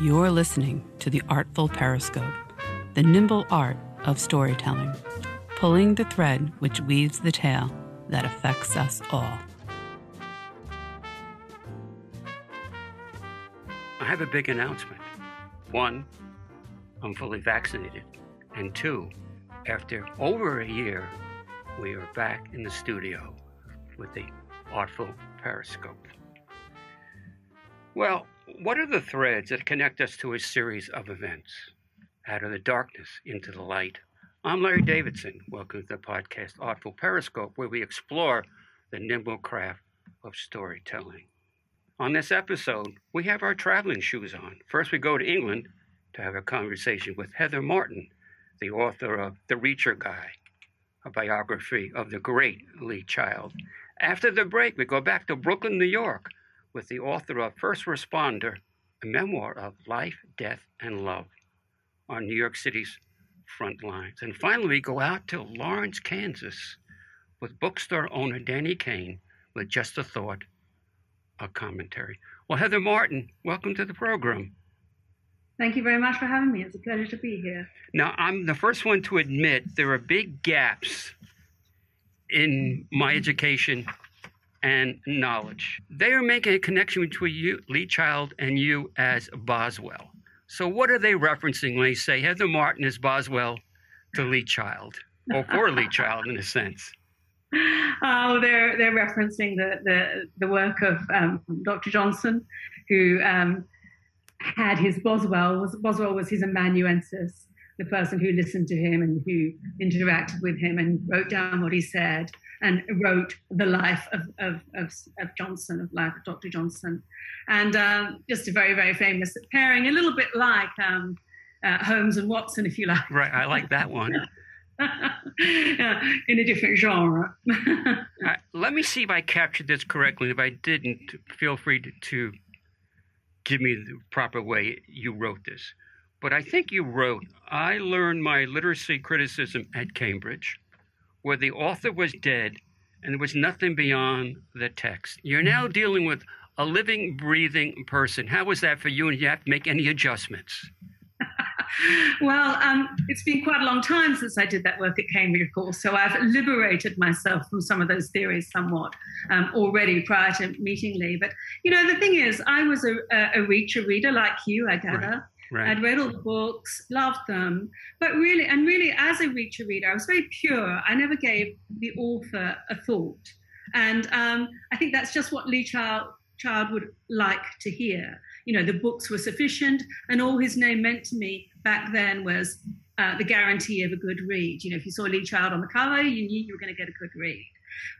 You're listening to the Artful Periscope, the nimble art of storytelling, pulling the thread which weaves the tale that affects us all. I have a big announcement. One, I'm fully vaccinated. And two, after over a year, we are back in the studio with the Artful Periscope. Well, what are the threads that connect us to a series of events? Out of the darkness into the light. I'm Larry Davidson. Welcome to the podcast Artful Periscope, where we explore the nimble craft of storytelling. On this episode, we have our traveling shoes on. First, we go to England to have a conversation with Heather Martin, the author of The Reacher Guy, a biography of the great Lee Child. After the break, we go back to Brooklyn, New York, with the author of First Responder, a memoir of life, death, and love on New York City's front lines. And finally, we go out to Lawrence, Kansas, with bookstore owner Danny Kane with Just a Thought, a commentary. Well, Heather Martin, welcome to the program. Thank you very much for having me. It's a pleasure to be here. Now, I'm the first one to admit there are big gaps in my education and knowledge. They are making a connection between you, Lee Child, and you as Boswell. So, what are they referencing when they say Heather Martin is Boswell to Lee Child, or for Lee Child in a sense? Oh, they're they're referencing the the, the work of um, Dr. Johnson, who um, had his Boswell was Boswell was his amanuensis, the person who listened to him and who interacted with him and wrote down what he said and wrote the life of, of, of, of Johnson, of life of Dr. Johnson. And uh, just a very, very famous pairing, a little bit like um, uh, Holmes and Watson, if you like. Right, I like that one. yeah, in a different genre. uh, let me see if I captured this correctly. If I didn't, feel free to, to give me the proper way you wrote this. But I think you wrote, I learned my literacy criticism at Cambridge where the author was dead and there was nothing beyond the text. You're now dealing with a living, breathing person. How was that for you? And you have to make any adjustments? well, um, it's been quite a long time since I did that work at Cambridge, of course. So I've liberated myself from some of those theories somewhat um, already prior to meeting Lee. But you know, the thing is, I was a, a, a Reacher reader like you, I gather. Right. Right. I'd read all the books, loved them, but really, and really, as a Reacher reader, I was very pure. I never gave the author a thought, and um, I think that's just what Lee Child, Child would like to hear. You know, the books were sufficient, and all his name meant to me back then was uh, the guarantee of a good read. You know, if you saw Lee Child on the cover, you knew you were going to get a good read.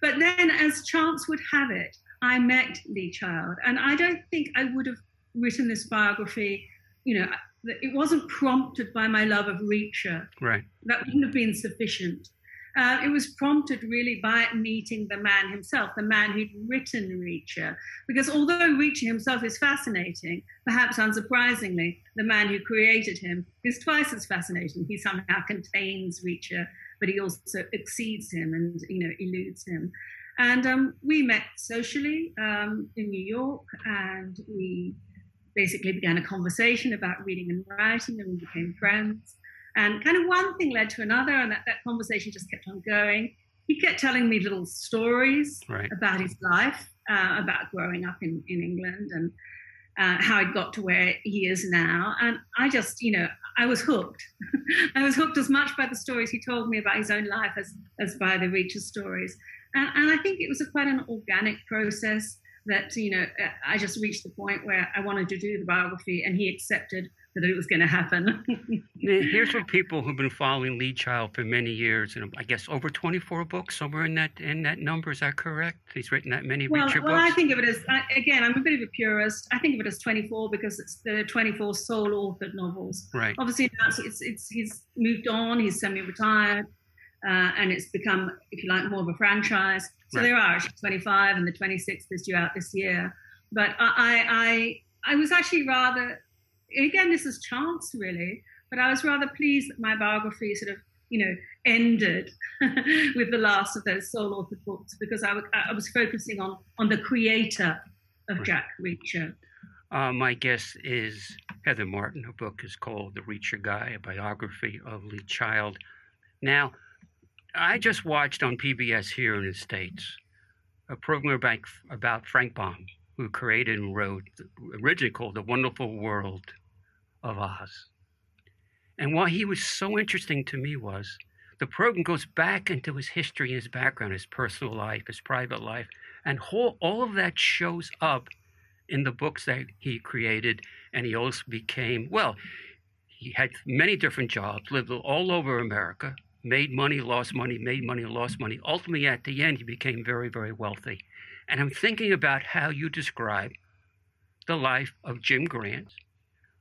But then, as chance would have it, I met Lee Child, and I don't think I would have written this biography you know, it wasn't prompted by my love of Reacher. Right. That wouldn't have been sufficient. Uh, it was prompted really by meeting the man himself, the man who'd written Reacher. Because although Reacher himself is fascinating, perhaps unsurprisingly, the man who created him is twice as fascinating. He somehow contains Reacher, but he also exceeds him and you know eludes him. And um, we met socially um, in New York, and we basically began a conversation about reading and writing, and we became friends. And kind of one thing led to another, and that, that conversation just kept on going. He kept telling me little stories right. about his life, uh, about growing up in, in England and uh, how he got to where he is now. And I just, you know, I was hooked. I was hooked as much by the stories he told me about his own life as, as by the Reacher stories. And, and I think it was a, quite an organic process that you know uh, I just reached the point where I wanted to do the biography, and he accepted that it was going to happen. Here's for people who've been following Lee Child for many years, and I guess over 24 books, somewhere in that in that number. Is that correct? He's written that many well, well, books. I think of it as again, I'm a bit of a purist. I think of it as 24 because it's the 24 sole authored novels. Right. Obviously, it's, it's, it's he's moved on. He's semi-retired. Uh, and it's become, if you like, more of a franchise. So right. there are 25, and the 26th is due out this year. But I, I, I was actually rather, again, this is chance really, but I was rather pleased that my biography sort of, you know, ended with the last of those sole authored books because I, I was focusing on on the creator of right. Jack Reacher. Uh, my guess is Heather Martin. Her book is called The Reacher Guy, a biography of Lee Child. Now, I just watched on PBS here in the States a program about, Frank Baum, who created and wrote, originally called The Wonderful World of Oz. And what he was so interesting to me was the program goes back into his history and his background, his personal life, his private life, and whole, all of that shows up in the books that he created. And he also became, well, he had many different jobs, lived all over America, made money, lost money, made money, lost money. Ultimately, at the end, he became very, very wealthy. And I'm thinking about how you describe the life of Jim Grant,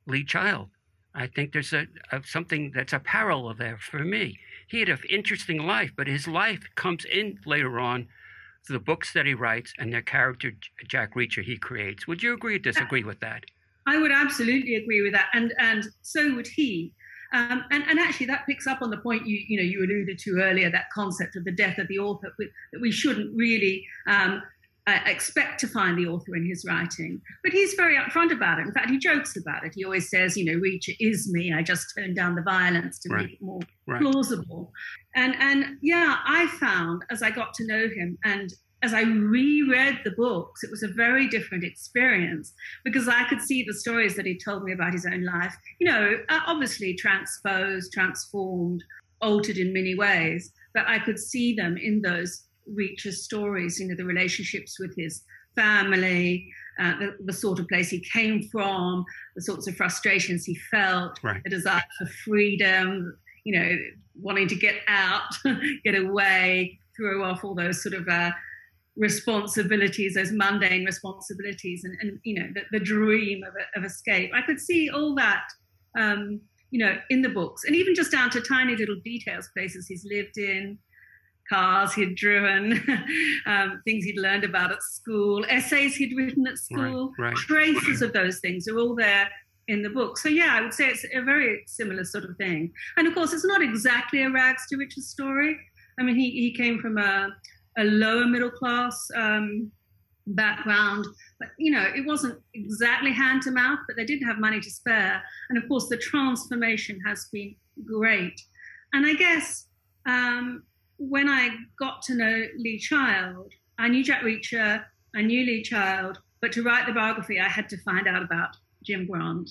Lee Child. I think there's a, a, something that's a parallel there for me. He had an interesting life, but his life comes in later on the books that he writes and the character Jack Reacher he creates. Would you agree or disagree with that? I would absolutely agree with that, and and so would he. Um, and, and actually, that picks up on the point you you know you alluded to earlier that concept of the death of the author that we shouldn't really um, uh, expect to find the author in his writing. But he's very upfront about it. In fact, he jokes about it. He always says, you know, Reacher is me. I just turned down the violence to right. make it more right. plausible. And and yeah, I found as I got to know him and as I reread the books, it was a very different experience because I could see the stories that he told me about his own life, you know, obviously transposed, transformed, altered in many ways, but I could see them in those Reacher's stories, you know, the relationships with his family, uh, the, the, sort of place he came from, the sorts of frustrations he felt, right. the desire for freedom, you know, wanting to get out, get away, throw off all those sort of uh, responsibilities, those mundane responsibilities, and, and you know, the, the dream of, of, escape. I could see all that. Um, you know, in the books, and even just down to tiny little details, places he's lived in, cars he'd driven, um, things he'd learned about at school, essays he'd written at school, right, right. traces of those things are all there in the book. So yeah, I would say it's a very similar sort of thing. And of course, it's not exactly a rags to riches story. I mean, he, he came from a, a lower middle class um, background, but you know, it wasn't exactly hand to mouth, but they did have money to spare. And of course, the transformation has been great. And I guess um, when I got to know Lee Child, I knew Jack Reacher, I knew Lee Child, but to write the biography, I had to find out about Jim Grant.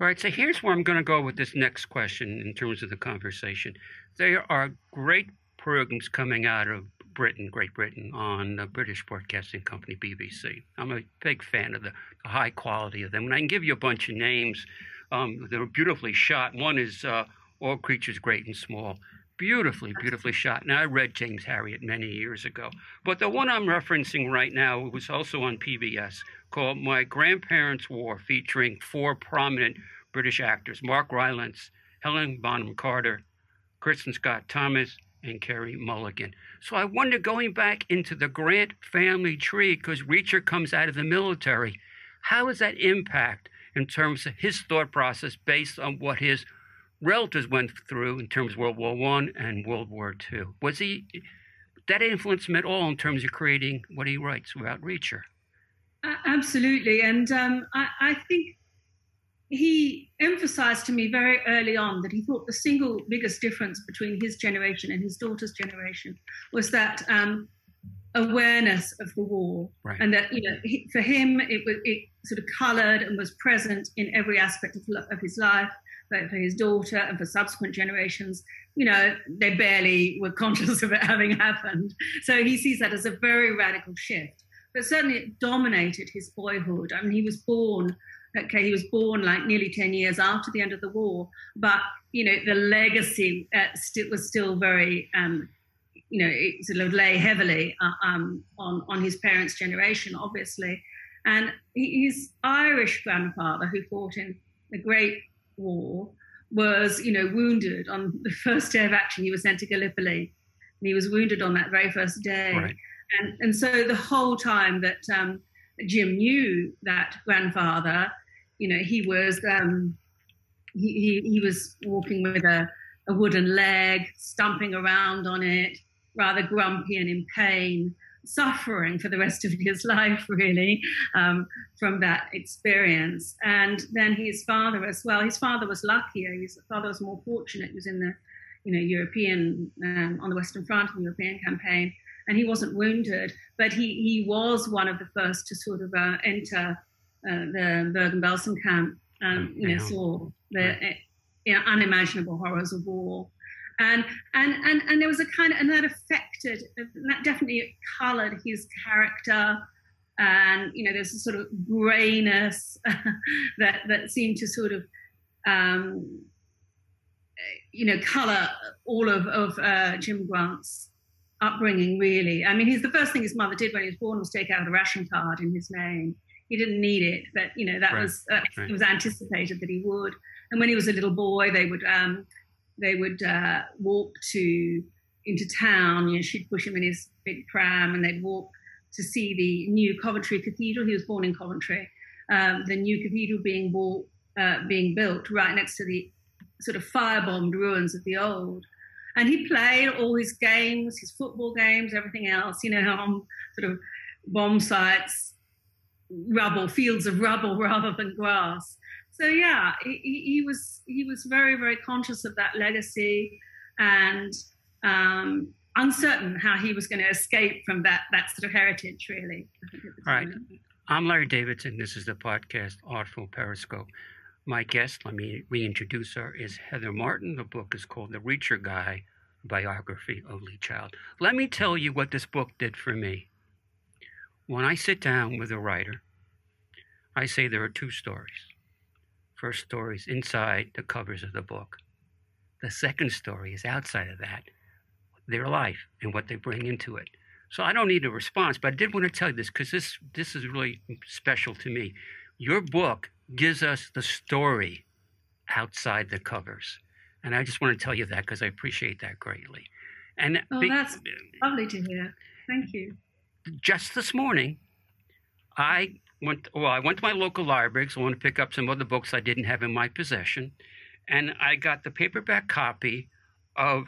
All right, so here's where I'm going to go with this next question in terms of the conversation. There are great programs coming out of Britain, Great Britain, on the British Broadcasting Company, BBC. I'm a big fan of the, the high quality of them. And I can give you a bunch of names um, that are beautifully shot. One is uh, All Creatures Great and Small beautifully, beautifully shot. Now, I read James Herriot many years ago, but the one I'm referencing right now was also on PBS called My Grandparents' War, featuring four prominent British actors Mark Rylance, Helen Bonham Carter, Kristin Scott Thomas, and Carey Mulligan. So I wonder, going back into the Grant family tree, because Reacher comes out of the military, how does that impact in terms of his thought process based on what his relatives went through in terms of World War One and World War Two. Was he that influenced him at all in terms of creating what he writes about Reacher? Uh, absolutely, and um, I, I, think he emphasized to me very early on that he thought the single biggest difference between his generation and his daughter's generation was that um, awareness of the war, right. and that you know he, for him it was it sort of coloured and was present in every aspect of, of his life but for his daughter and for subsequent generations, you know, they barely were conscious of it having happened. So he sees that as a very radical shift. But certainly it dominated his boyhood. I mean, he was born, okay, he was born like nearly 10 years after the end of the war, but, you know, the legacy uh, st- was still very, um, you know, it sort of lay heavily uh, um, on, on his parents' generation, obviously. And his Irish grandfather, who fought in the Great war was, you know, wounded on the first day of action. He was sent to Gallipoli, and he was wounded on that very first day. Right. And and so the whole time that um, Jim knew that grandfather, you know, he was um, he, he he was walking with a, a wooden leg, stumping around on it, rather grumpy and in pain. suffering for the rest of his life, really, um, from that experience. And then his father as well. His father was luckier. His father was more fortunate. He was in the, you know, European um, on the Western Front of the European campaign, and he wasn't wounded, but he he was one of the first to sort of uh, enter uh, the Bergen-Belsen camp. Um, you know, saw the you know, unimaginable horrors of war. And and and and there was a kind of and that affected that definitely colored his character. And you know there's a sort of grayness that that seemed to sort of um, you know color all of of uh, Jim Grant's upbringing really. I mean he's the first thing his mother did when he was born was take out a ration card in his name he didn't need it but you know that right. was uh, right. it was anticipated that he would and when he was a little boy they would um, they would uh, walk to into town. You know, she'd push him in his big pram, and they'd walk to see the new Coventry Cathedral. He was born in Coventry. Um, the new cathedral being bought, uh, being built right next to the sort of firebombed ruins of the old. And he played all his games, his football games, everything else, you know, on sort of bomb sites, rubble, fields of rubble rather than grass so yeah, he, he, was he was very very conscious of that legacy and um, uncertain how he was going to escape from that that sort of heritage. Really. All right. I'm Larry Davidson. This is the podcast Artful Periscope. My guest, let me reintroduce her, is Heather Martin. The book is called The Reacher Guy Biography of Lee Child. Let me tell you what this book did for me. When I sit down with a writer, I say there are two stories first story is inside the covers of the book. The second story is outside of that, their life and what they bring into it. So I don't need a response, but I did want to tell you this because this this is really special to me. Your book gives us the story outside the covers, and I just want to tell you that because I appreciate that greatly. And oh, be, that's lovely to hear. Thank you. Just this morning, I went well i went to my local library because i wanted to pick up some other books i didn't have in my possession and i got the paperback copy of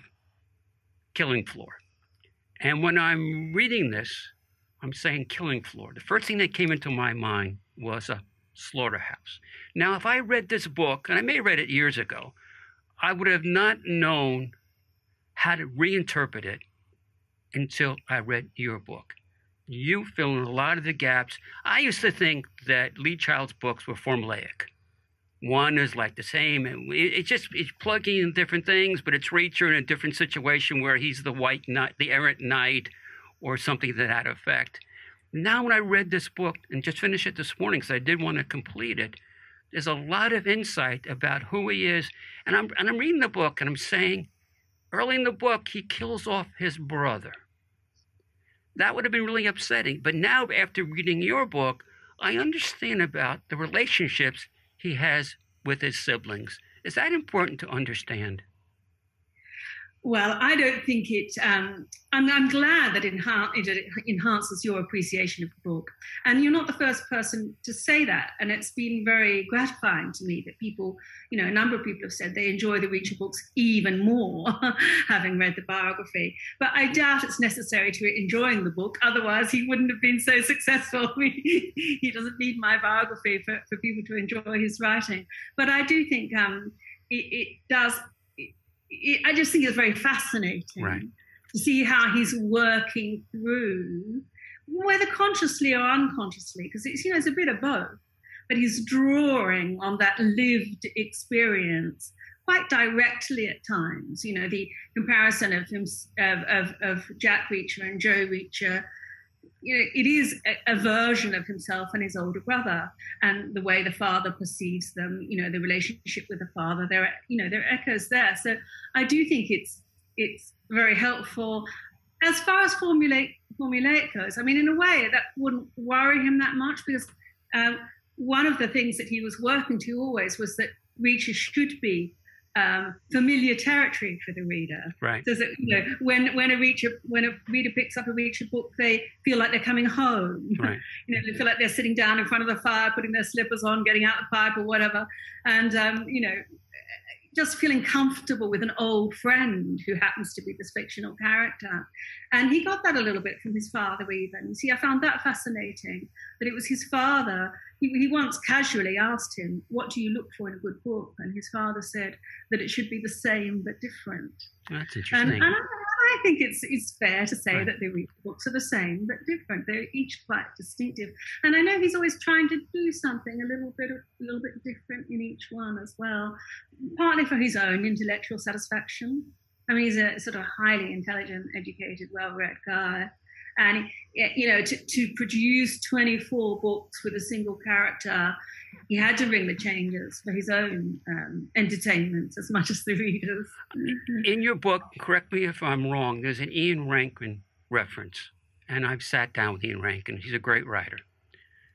killing floor. And when i'm reading this i'm saying killing floor. The first thing that came into my mind was a slaughterhouse. Now if i read this book and i may have read it years ago i would have not known how to reinterpret it until i read your book you fill in a lot of the gaps. I used to think that Lee Child's books were formulaic. One is like the same, and it's just it's plugging in different things, but it's Reacher in a different situation where he's the white knight, the errant knight, or something to that effect. Now, when I read this book and just finished it this morning, because I did want to complete it, there's a lot of insight about who he is, and I'm and I'm reading the book and I'm saying, early in the book, he kills off his brother that would have been really upsetting. But now, after reading your book, I understand about the relationships he has with his siblings. Is that important to understand? Well, I don't think it. Um, I'm, I'm, glad that it, it, enhances your appreciation of the book. And you're not the first person to say that. And it's been very gratifying to me that people, you know, a number of people have said they enjoy the Reacher books even more having read the biography. But I doubt it's necessary to enjoying the book. Otherwise, he wouldn't have been so successful. he doesn't need my biography for, for people to enjoy his writing. But I do think um, it, it does I just think it's very fascinating right. to see how he's working through, whether consciously or unconsciously, because it's you know it's a bit of both. But he's drawing on that lived experience quite directly at times. You know, the comparison of him of, of, of Jack Reacher and Joe Reacher you know, it is a, a, version of himself and his older brother, and the way the father perceives them. You know, the relationship with the father. There, are, you know, there are echoes there. So I do think it's it's very helpful. As far as formulate formulaic goes, I mean, in a way, that wouldn't worry him that much because um, one of the things that he was working to always was that Reacher should be um, familiar territory for the reader. Right. So that you know, when when a reader when a reader picks up a Reacher book, they feel like they're coming home. Right. you know, they feel like they're sitting down in front of the fire, putting their slippers on, getting out the pipe or whatever, and um, you know, just feeling comfortable with an old friend who happens to be this fictional character. And he got that a little bit from his father, even. See, I found that fascinating that it was his father. He, he once casually asked him, What do you look for in a good book? And his father said that it should be the same but different. That's um, interesting. And, and I, I, think it's, it's fair to say right. that the books are the same but different. They're each quite distinctive. And I know he's always trying to do something a little bit, a little bit different in each one as well, partly for his own intellectual satisfaction. I mean, he's a sort of highly intelligent, educated, well-read guy, and you know, to, to produce 24 books with a single character, he had to bring the changes for his own um, entertainment as much as the readers. In your book, correct me if I'm wrong. There's an Ian Rankin reference, and I've sat down with Ian Rankin. He's a great writer,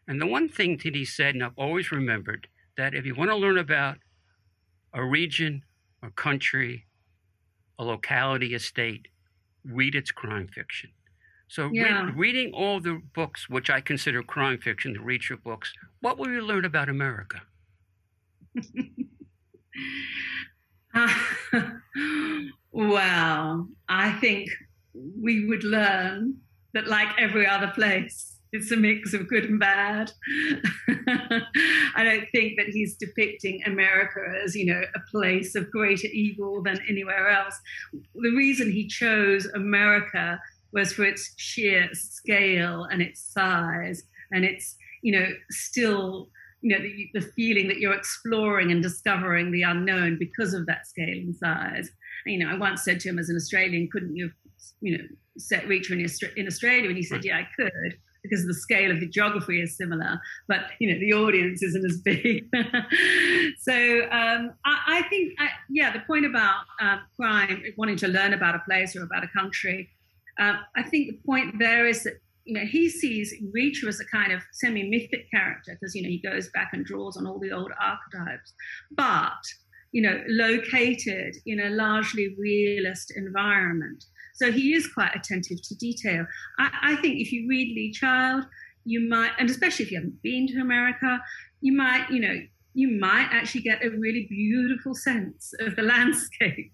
and the one thing that he said, and I've always remembered, that if you want to learn about a region, a country, a locality, a state, read its crime fiction. So, yeah. re- reading all the books, which I consider crime fiction, the Reacher books, what will you learn about America? uh, well, I think we would learn that, like every other place, it's a mix of good and bad. I don't think that he's depicting America as, you know, a place of greater evil than anywhere else. The reason he chose America was for its sheer scale and its size and its, you know, still, you know, the, the feeling that you're exploring and discovering the unknown because of that scale and size. You know, I once said to him as an Australian, couldn't you, you know, set Reacher in, in Australia? And he said, yeah, I could because the scale of the geography is similar, but you know the audience isn't as big. so um, I, I, think, I, yeah, the point about um, crime, wanting to learn about a place or about a country, uh, I think the point there is that you know he sees Reacher as a kind of semi-mythic character because you know he goes back and draws on all the old archetypes, but you know located in a largely realist environment. So he is quite attentive to detail. I, I think if you read Lee Child, you might, and especially if you haven't been to America, you might, you know, you might actually get a really beautiful sense of the landscape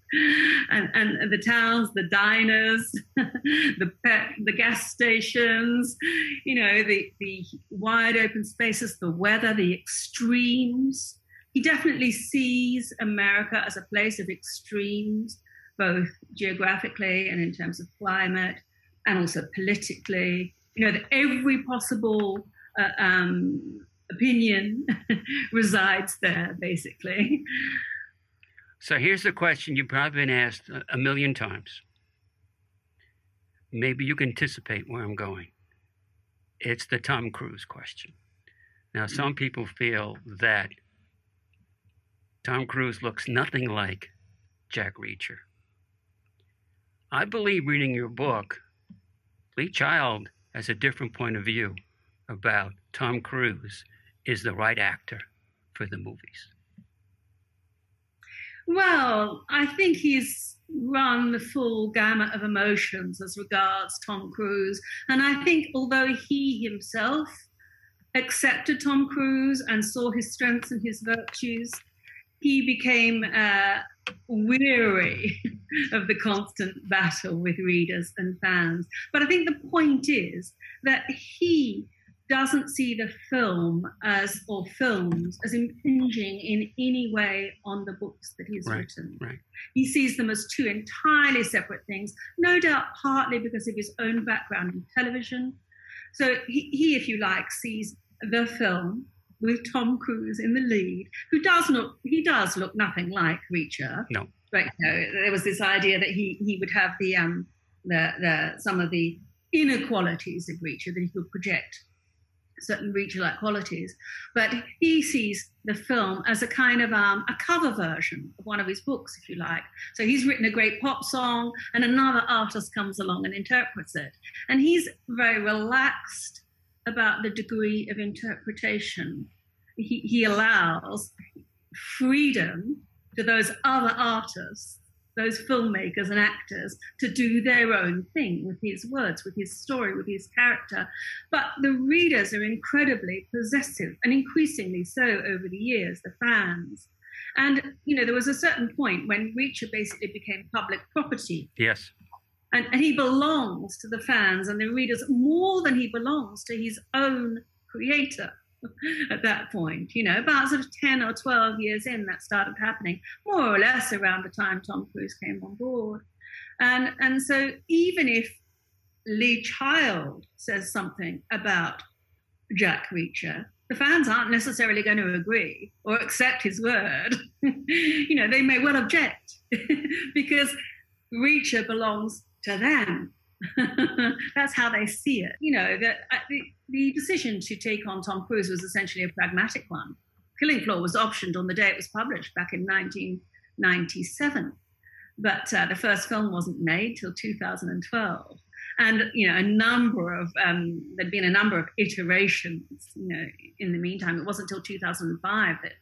and, and the towns, the diners, the pet, the gas stations, you know, the, the wide open spaces, the weather, the extremes. He definitely sees America as a place of extremes both geographically and in terms of climate, and also politically. You know, that every possible uh, um, opinion resides there, basically. So here's the question you've probably been asked a million times. Maybe you can anticipate where I'm going. It's the Tom Cruise question. Now, some people feel that Tom Cruise looks nothing like Jack Reacher. I believe reading your book, Lee Child has a different point of view about Tom Cruise is the right actor for the movies. Well, I think he's run the full gamut of emotions as regards Tom Cruise. And I think although he himself accepted Tom Cruise and saw his strengths and his virtues, he became uh, weary of the constant battle with readers and fans. But I think the point is that he doesn't see the film as or films as impinging in any way on the books that he's right, written. Right. He sees them as two entirely separate things, no doubt partly because of his own background in television. So he, he if you like, sees the film with Tom Cruise in the lead, who does not he does look nothing like Reacher. No. But you know, there was this idea that he he would have the um the the some of the inequalities of Reacher that he could project certain Reacher-like qualities. But he sees the film as a kind of um, a cover version of one of his books, if you like. So he's written a great pop song, and another artist comes along and interprets it. And he's very relaxed about the degree of interpretation. He, he allows freedom to those other artists, those filmmakers and actors, to do their own thing with his words, with his story, with his character. But the readers are incredibly possessive, and increasingly so over the years, the fans. And, you know, there was a certain point when Reacher basically became public property. Yes. And, and he belongs to the fans and the readers more than he belongs to his own creator at that point. You know, about sort of 10 or 12 years in, that started happening, more or less around the time Tom Cruise came on board. And, and so even if Lee Child says something about Jack Reacher, the fans aren't necessarily going to agree or accept his word. you know, they may well object because Reacher belongs to them. That's how they see it. You know, that uh, the, the decision to take on Tom Cruise was essentially a pragmatic one. Killing Floor was optioned on the day it was published back in 1997, but uh, the first film wasn't made till 2012 and you know a number of um, there'd been a number of iterations you know in the meantime it wasn't until 2005 that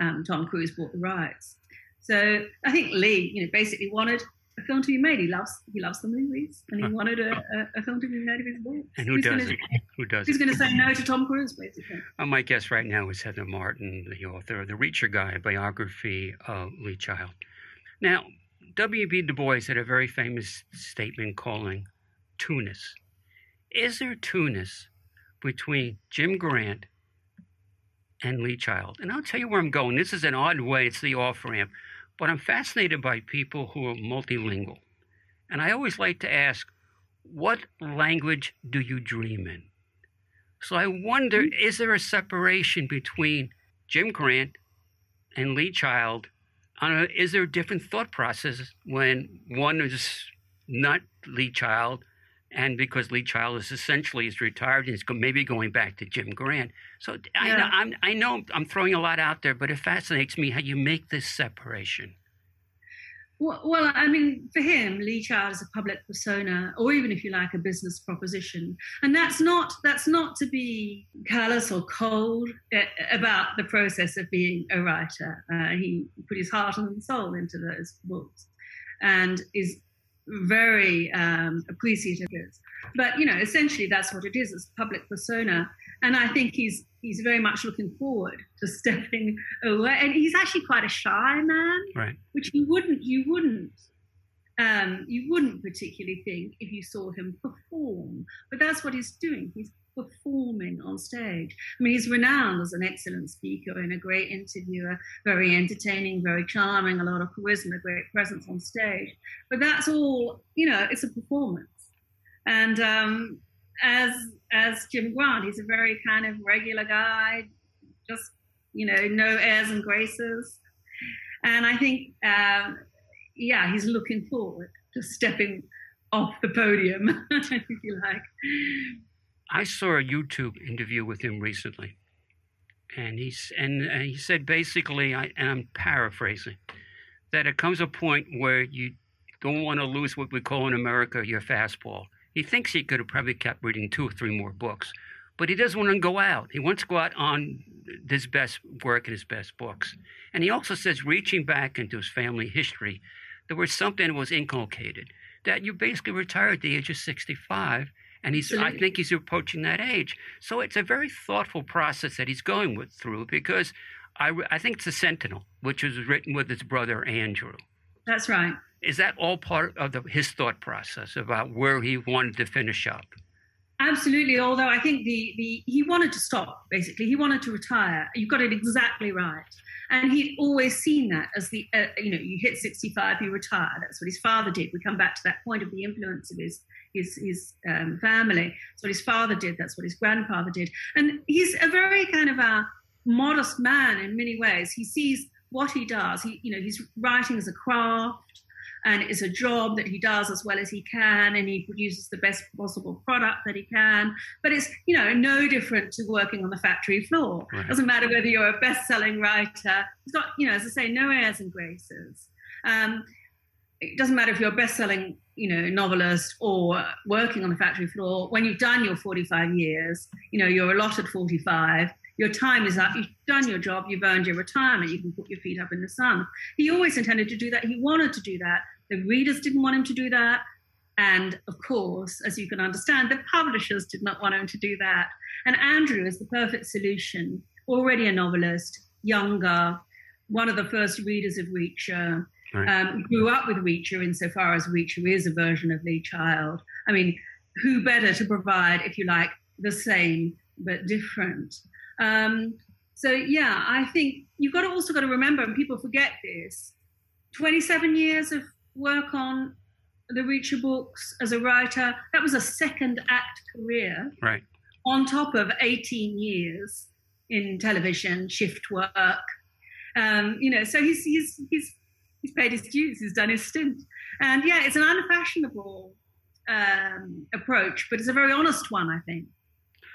um, tom cruise bought the rights so i think lee you know basically wanted a film to be made. He loves he loves the movies and he wanted a, a, a film to be made of his books and who doesn't? Who does who's going to say no to tom cruise basically. Well, my guest right now is heather martin the author of the reacher guy biography of lee child. Now w.b du bois had a very famous statement calling two-ness. Is there two-ness between Jim Grant and Lee Child? And I'll tell you where I'm going. This is an odd way, it's the off ramp, but I'm fascinated by people who are multilingual. And I always like to ask, what language do you dream in? So I wonder, mm-hmm. is there a separation between Jim Grant and Lee Child? Know, is there a different thought process when one is not Lee Child and because Lee Child is essentially is retired and is maybe going back to Jim Grant. So I, know, I'm, I know I'm throwing a lot out there, but it fascinates me how you make this separation. Well, well, I mean, for him, Lee Child is a public persona, or even if you like, a business proposition, and that's not that's not to be callous or cold eh, about the process of being a writer. Uh, he put his heart and soul into those books, and is very um, appreciative. But you know, essentially, that's what it is. It's public persona, and I think he's he's very much looking forward to stepping away. And he's actually quite a shy man, right? Which you wouldn't you wouldn't um, you wouldn't particularly think if you saw him perform. But that's what he's doing. He's performing on stage. I mean, he's renowned as an excellent speaker and a great interviewer, very entertaining, very charming, a lot of charisma, great presence on stage. But that's all, you know, it's a performance. And um, as as Jim Grant, he's a very kind of regular guy, just you know, no airs and graces. And I think, uh, yeah, he's looking forward to stepping off the podium, if you like. I saw a YouTube interview with him recently, and he's and, and he said basically, I, and I'm paraphrasing, that it comes a point where you don't want to lose what we call in America your fastball. He thinks he could have probably kept reading two or three more books, but he doesn't want to go out. He wants to go out on his best work and his best books. And he also says, reaching back into his family history, there was something that was inculcated that you basically retire at the age of 65 and he's Absolutely. I think he's approaching that age. So it's a very thoughtful process that he's going with through because I, I think it's the Sentinel, which was written with his brother Andrew. That's right. Is that all part of the, his thought process about where he wanted to finish up? Absolutely. Although I think the, the he wanted to stop. Basically, he wanted to retire. You got it exactly right. And he'd always seen that as the uh, you know you hit 65, you retire. That's what his father did. We come back to that point of the influence of his his his um, family. That's what his father did. That's what his grandfather did. And he's a very kind of a modest man in many ways. He sees what he does. He you know he's writing as a craft and it's a job that he does as well as he can and he produces the best possible product that he can. But it's you know no different to working on the factory floor. Right. doesn't matter whether you're a best-selling writer. He's got you know as i say no airs and graces. Um, it doesn't matter if you're a best-selling you know novelist or working on the factory floor. When you've done your 45 years you know you're allotted 45 your time is up. You've done your job. You've earned your retirement. You can put your feet up in the sun. He always intended to do that. He wanted to do that the readers didn't want him to do that and of course as you can understand the publishers did not want him to do that and andrew is the perfect solution already a novelist younger one of the first readers of Reacher, right. um, grew up with Reacher insofar as Reacher is a version of Lee Child. I mean, who better to provide, if you like, the same but different? Um, so yeah, I think you've got to also got to remember, and people forget this: 27 years of work on the Reacher books as a writer. That was a second act career, right? On top of 18 years in television, shift work. Um, you know, so he's he's he's he's paid his dues. He's done his stint, and yeah, it's an unfashionable um, approach, but it's a very honest one, I think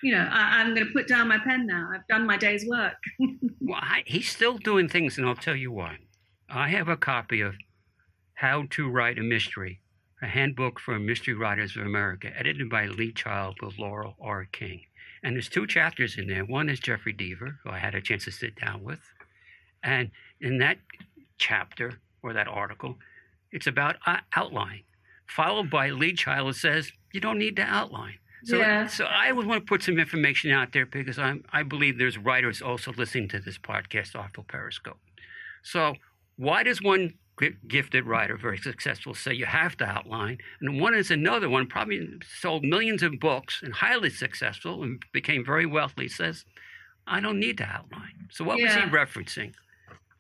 you know, I, am going to put down my pen now. I've done my day's work. well, I, he's still doing things, and I'll tell you why. I have a copy of How to Write a Mystery, a handbook for mystery writers of America, edited by Lee Child with Laurie R. King. And there's two chapters in there. One is Jeffery Deaver, who I had a chance to sit down with. And in that chapter, or that article, it's about outline, followed by Lee Child that says, you don't need to outline. So, yeah. so I would want to put some information out there because I'm, I believe there's writers also listening to this podcast, Artful Periscope. So, why does one gifted writer, very successful, So you have to outline? And one is another one, probably sold millions of books and highly successful and became very wealthy, says, I don't need to outline. So, what yeah. was he referencing?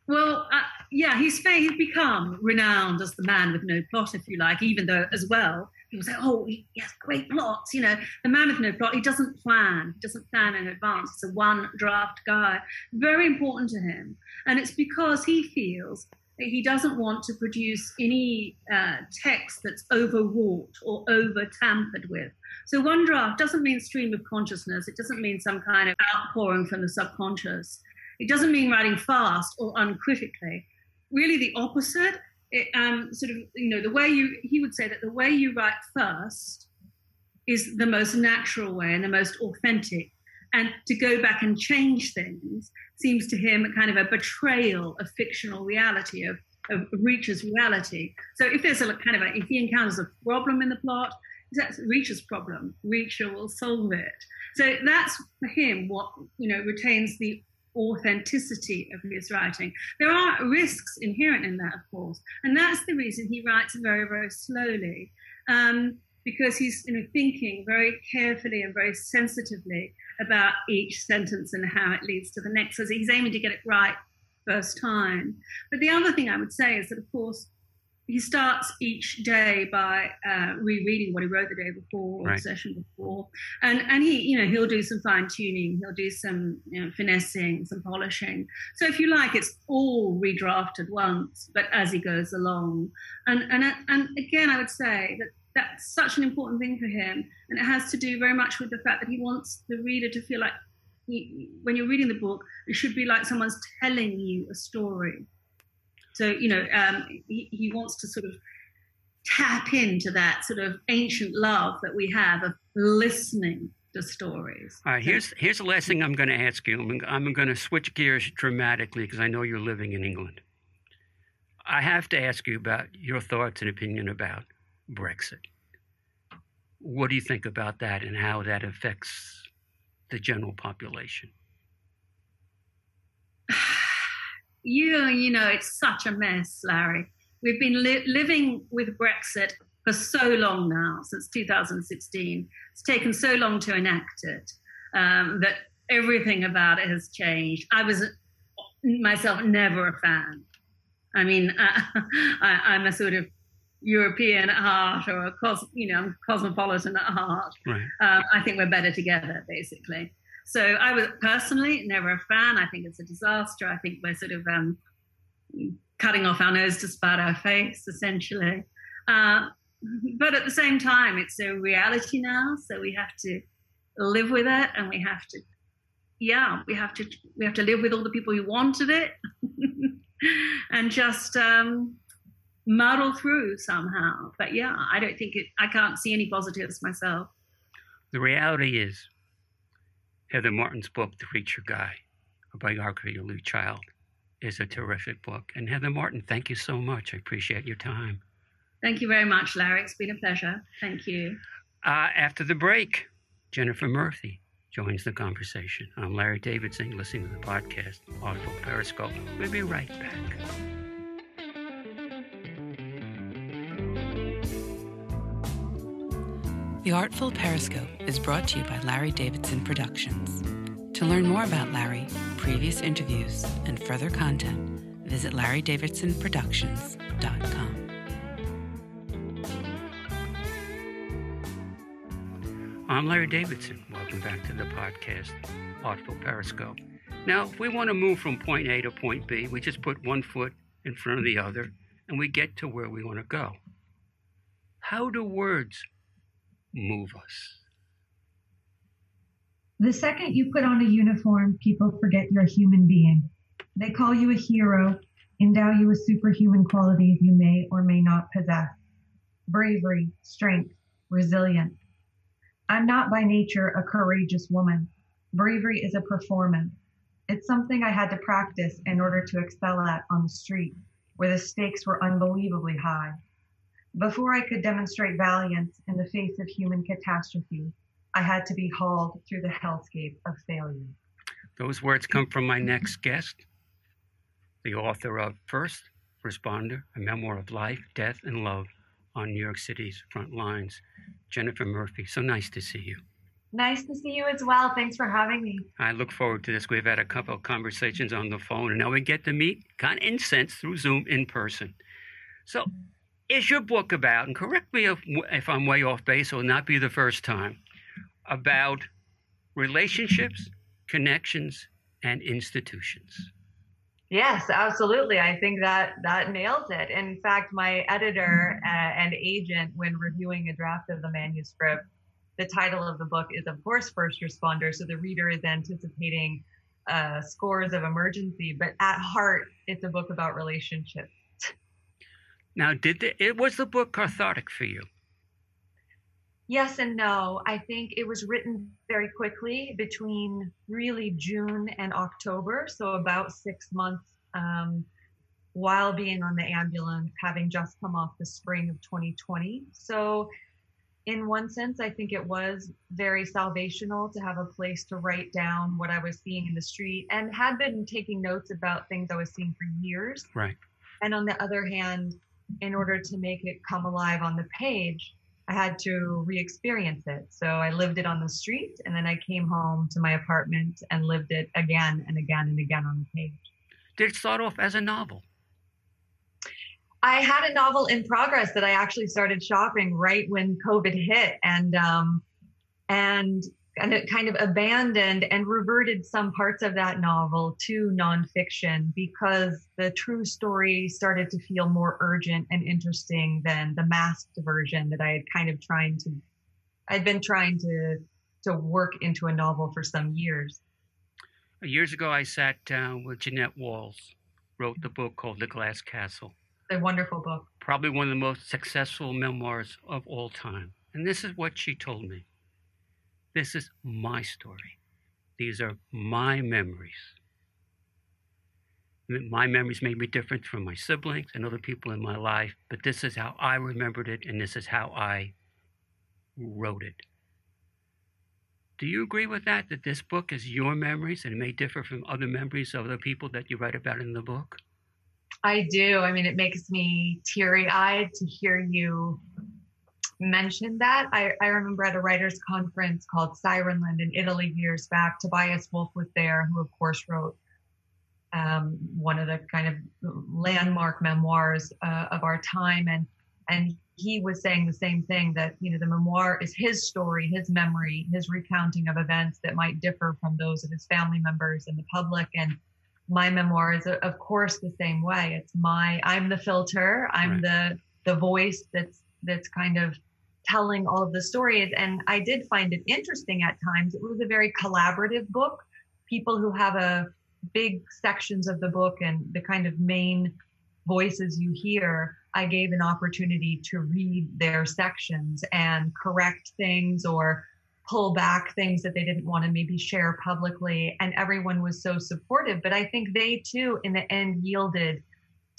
Well, uh, yeah, he's he's become renowned as the man with no plot, if you like, even though as well people say, oh, he has great plots. You know, the man with no plot, he doesn't plan. He doesn't plan in advance. It's a one draft guy. Very important to him. And it's because he feels he doesn't want to produce any uh, text that's overwrought or over tampered with. So one draft doesn't mean stream of consciousness. It doesn't mean some kind of outpouring from the subconscious. It doesn't mean writing fast or uncritically. Really, the opposite it, um, sort of, you know, the way you, he would say that the way you write first is the most natural way and the most authentic. And to go back and change things seems to him a kind of a betrayal of fictional reality, of, of Reacher's reality. So if there's a kind of a, if he encounters a problem in the plot, that's Reacher's problem. Reacher will solve it. So that's for him what you know retains the authenticity of his writing. There are risks inherent in that, of course, and that's the reason he writes very, very slowly, um, because he's you know, thinking very carefully and very sensitively about each sentence and how it leads to the next. So he's aiming to get it right first time. But the other thing I would say is that, of course, he starts each day by uh, rereading what he wrote the day before, right. the session before, and and he you know he'll do some fine tuning, he'll do some you know, finessing, some polishing. So if you like, it's all redrafted once, but as he goes along. And and and again, I would say that that's such an important thing for him, and it has to do very much with the fact that he wants the reader to feel like he, when you're reading the book, it should be like someone's telling you a story so, you know, um, he, he wants to sort of tap into that sort of ancient love that we have of listening to stories. All right, here's here's the last thing I'm going to ask you. I'm, I'm going to switch gears dramatically because I know you're living in England. I have to ask you about your thoughts and opinion about Brexit. What do you think about that and how that affects the general population? you you know it's such a mess, Larry. We've been li- living with Brexit for so long now, since 2016. It's taken so long to enact it um, that everything about it has changed. I was myself never a fan. I mean, I, am a sort of European at heart, or a cos, you know, cosmopolitan at heart. Right. Uh, I think we're better together, basically. So I was personally never a fan. I think it's a disaster. I think we're sort of um, cutting off our nose to spite our face, essentially. Uh, but at the same time, it's a reality now, so we have to live with it, and we have to, yeah, we have to we have to live with all the people who wanted it, and just um, muddle through somehow. But yeah, I don't think it. I can't see any positives myself. The reality is, Heather Martin's book, The Reacher Guy, a biography of Lee Child, is a terrific book. And Heather Martin, thank you so much. I appreciate your time. Thank you very much, Larry. It's been a pleasure. Thank you. Uh, after the break, Jennifer Murphy, joins the conversation. I'm Larry Davidson, listening to the podcast Artful Periscope. We'll be right back. The Artful Periscope is brought to you by Larry Davidson Productions. To learn more about Larry, previous interviews, and further content, visit larrydavidsonproductions.com. I'm Larry Davidson. Welcome back to the podcast, Artful Periscope. Now, if we want to move from point A to point B, we just put one foot in front of the other and we get to where we want to go. How do words move us. The second you put on a uniform, people forget you're a human being. They call you a hero, endow you with superhuman qualities you may or may not possess bravery, strength, resilience. I'm not by nature a courageous woman. Bravery is a performance. It's something I had to practice in order to excel at on the street, where the stakes were unbelievably high. Before I could demonstrate valiance in the face of human catastrophe, I had to be hauled through the hellscape of failure. Those words come from my next guest, the author of First Responder, a memoir of life, death, and love on New York City's front lines. Jennifer Murphy, so nice to see you. Nice to see you as well. Thanks for having me. I look forward to this. We've had a couple of conversations on the phone, and now we get to meet, kind of in sense, through Zoom in person. So, is your book about, and correct me if, if I'm way off base, it will not be the first time, about relationships, connections, and institutions. Yes, absolutely. I think that that nails it. In fact, my editor uh, and agent, when reviewing a draft of the manuscript, the title of the book is, of course, First Responder. So the reader is anticipating uh, scores of emergency, but at heart, it's a book about relationships. Now, did the, it was the book cathartic for you? Yes and no. I think it was written very quickly between really June and October, so about six months um, while being on the ambulance, having just come off the spring of 2020. So, in one sense, I think it was very salvational to have a place to write down what I was seeing in the street and had been taking notes about things I was seeing for years. Right. And on the other hand, in order to make it come alive on the page, I had to re experience it. So I lived it on the street and then I came home to my apartment and lived it again and again and again on the page. Did it start off as a novel? I had a novel in progress that I actually started shopping right when COVID hit. And, um, and and it kind of abandoned and reverted some parts of that novel to nonfiction because the true story started to feel more urgent and interesting than the masked version that I had kind of trying to I'd been trying to to work into a novel for some years. Years ago I sat down with Jeannette Walls, wrote the book called The Glass Castle. A wonderful book. Probably one of the most successful memoirs of all time. And this is what she told me. This is my story. These are my memories. My memories may be different from my siblings and other people in my life, but this is how I remembered it, and this is how I wrote it. Do you agree with that? That this book is your memories and it may differ from other memories of the people that you write about in the book? I do. I mean, it makes me teary eyed to hear you mentioned that. I, I remember at a writers' conference called Sirenland in Italy years back, Tobias Wolff was there, who of course wrote um, one of the kind of landmark memoirs uh, of our time, and and he was saying the same thing that you know the memoir is his story, his memory, his recounting of events that might differ from those of his family members and the public, and my memoir is of course the same way. It's my I'm the filter, I'm right. the the voice that's that's kind of telling all of the stories. And I did find it interesting at times. It was a very collaborative book. People who have a big sections of the book and the kind of main voices you hear, I gave an opportunity to read their sections and correct things or pull back things that they didn't want to maybe share publicly. And everyone was so supportive. But I think they too, in the end, yielded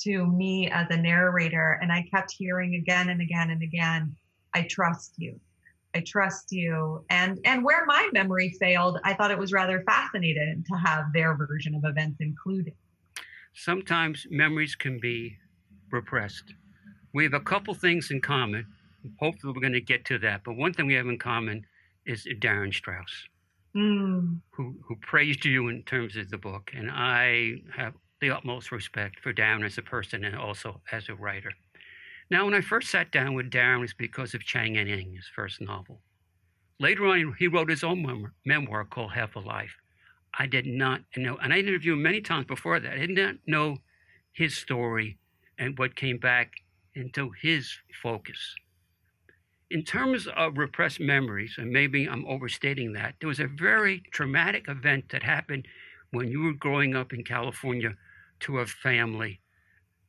to me as a narrator. And I kept hearing again and again and again I trust you. I trust you. And and where my memory failed, I thought it was rather fascinating to have their version of events included. Sometimes memories can be repressed. We have a couple things in common. Hopefully, we're going to get to that. But one thing we have in common is Darin Strauss, mm. who, who praised you in terms of the book. And I have the utmost respect for Darin as a person and also as a writer. Now, when I first sat down with Darin, it was because of Chang and Eng, his first novel. Later on, he wrote his own memoir called Half a Life. I did not know, and I interviewed him many times before that. I did not know his story and what came back into his focus. In terms of repressed memories, and maybe I'm overstating that, there was a very traumatic event that happened when you were growing up in California to a family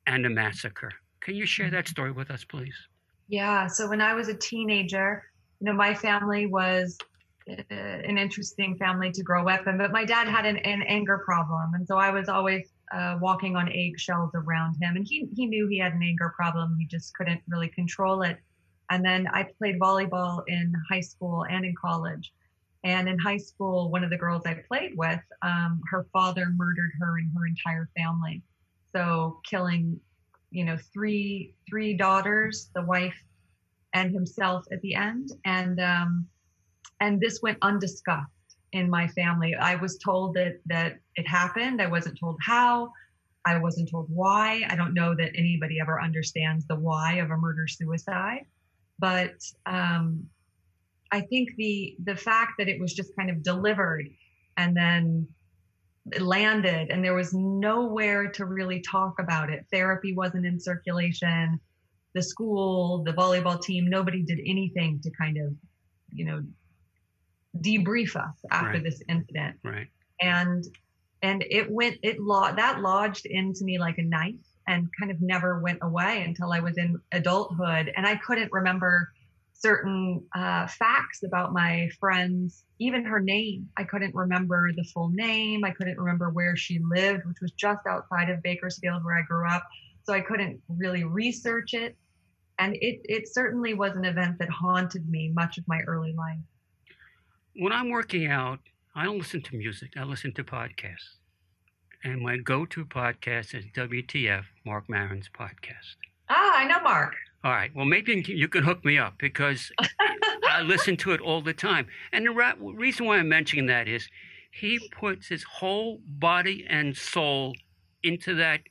and a massacre. Can you share that story with us, please? Yeah. So when I was a teenager, you know, my family was uh, an interesting family to grow up in, but my dad had an, an anger problem. And so I was always uh, walking on eggshells around him. And he, he knew he had an anger problem. He just couldn't really control it. And then I played volleyball in high school and in college. And in high school, one of the girls I played with, um, her father murdered her and her entire family. So killing, you know, three three daughters, the wife, and himself at the end. And um, and this went undiscussed in my family. I was told that that it happened. I wasn't told how. I wasn't told why. I don't know that anybody ever understands the why of a murder suicide, but um, I think the the fact that it was just kind of delivered and then landed and there was nowhere to really talk about it. Therapy wasn't in circulation. The school, the volleyball team, nobody did anything to kind of, you know, debrief us after right. this incident. Right. And and it went it lo- that lodged into me like a knife and kind of never went away until I was in adulthood and I couldn't remember certain uh, facts about my friends, even her name. I couldn't remember the full name. I couldn't remember where she lived, which was just outside of Bakersfield where I grew up. So I couldn't really research it. And it, it certainly was an event that haunted me much of my early life when I'm working out, I don't listen to music. I listen to podcasts. And my go-to podcast is WTF, Marc Maron's podcast. Ah, I know Marc. All right. Well, maybe you can hook me up because I listen to it all the time. And the ra- reason why I'm mentioning that is he puts his whole body and soul into that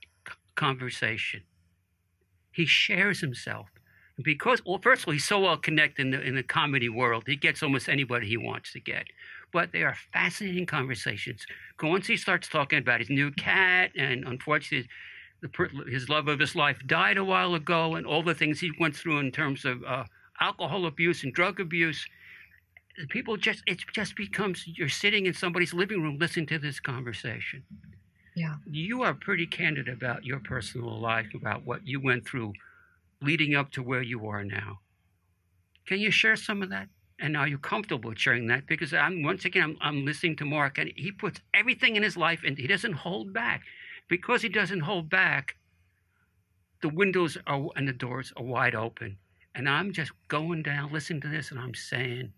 conversation. He shares himself because well, first of all, he's so well connected in the in the comedy world. He gets almost anybody he wants to get. But they are fascinating conversations. Once he starts talking about his new cat, and unfortunately, the, his love of his life died a while ago, and all the things he went through in terms of uh, alcohol abuse and drug abuse, people just it just becomes you're sitting in somebody's living room listening to this conversation. Yeah, you are pretty candid about your personal life, about what you went through leading up to where you are now. Can you share some of that? And are you comfortable sharing that? Because I'm once again I'm, I'm listening to Marc, and he puts everything in his life, and he doesn't hold back. Because he doesn't hold back, the windows are and the doors are wide open. And I'm just going down, listening to this, and I'm saying,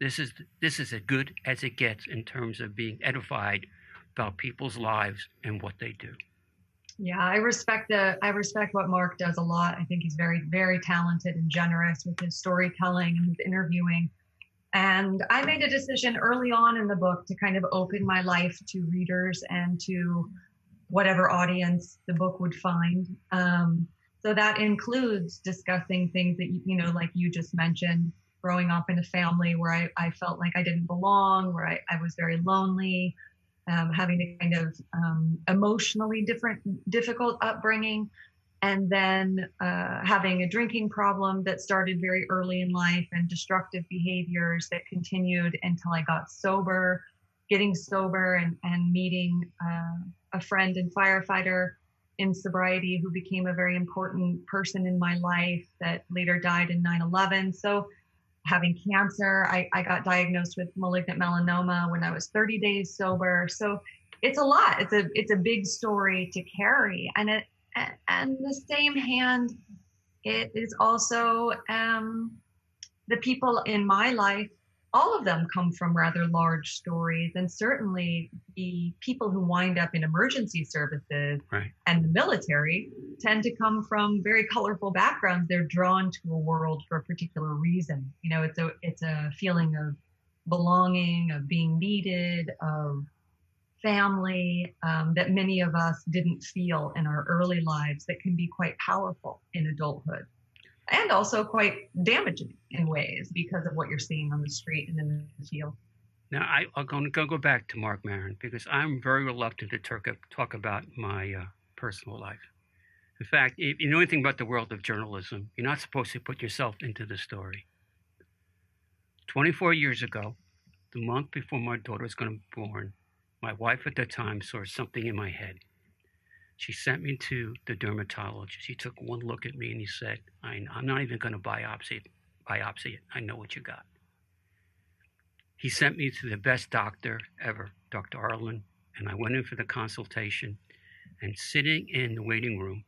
this is this is as good as it gets in terms of being edified about people's lives and what they do. Yeah, I respect the I respect what Marc does a lot. I think he's very very talented and generous with his storytelling and his interviewing. And I made a decision early on in the book to kind of open my life to readers and to whatever audience the book would find. Um, so that includes discussing things that you know, like you just mentioned, growing up in a family where I, I felt like I didn't belong, where I, I was very lonely, um, having a kind of um, emotionally different, difficult upbringing, and then uh, having a drinking problem that started very early in life and destructive behaviors that continued until I got sober, getting sober and, and meeting uh, a friend and firefighter in sobriety who became a very important person in my life that later died in 9 11. So having cancer. I, I got diagnosed with malignant melanoma when I was 30 days sober. So it's a lot. It's a it's a big story to carry. And it and the same hand, it is also um, the people in my life, all of them come from rather large stories. And certainly the people who wind up in emergency services Right. and the military tend to come from very colorful backgrounds. They're drawn to a world for a particular reason. You know, it's a it's a feeling of belonging, of being needed, of family um, that many of us didn't feel in our early lives that can be quite powerful in adulthood and also quite damaging in ways because of what you're seeing on the street and in the field. Now, I, I'm going to go back to Marc Maron because I'm very reluctant to talk, talk about my uh, personal life. In fact, if you know anything about the world of journalism, you're not supposed to put yourself into the story. 24 years ago, the month before my daughter was going to be born, my wife at the time saw something in my head. She sent me to the dermatologist. He took one look at me and he said, I, I'm not even going to biopsy. Biopsy it. I know what you got. He sent me to the best doctor ever, Dr. Arlen, and I went in for the consultation. And sitting in the waiting room,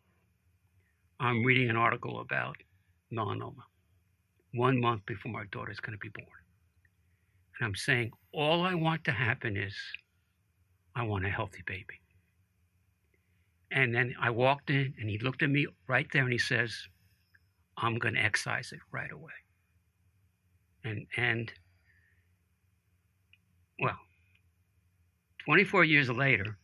I'm reading an article about melanoma one month before my daughter's going to be born. And I'm saying, all I want to happen is I want a healthy baby. And then I walked in and he looked at me right there and he says, I'm going to excise it right away. And, and, well, 24 years later,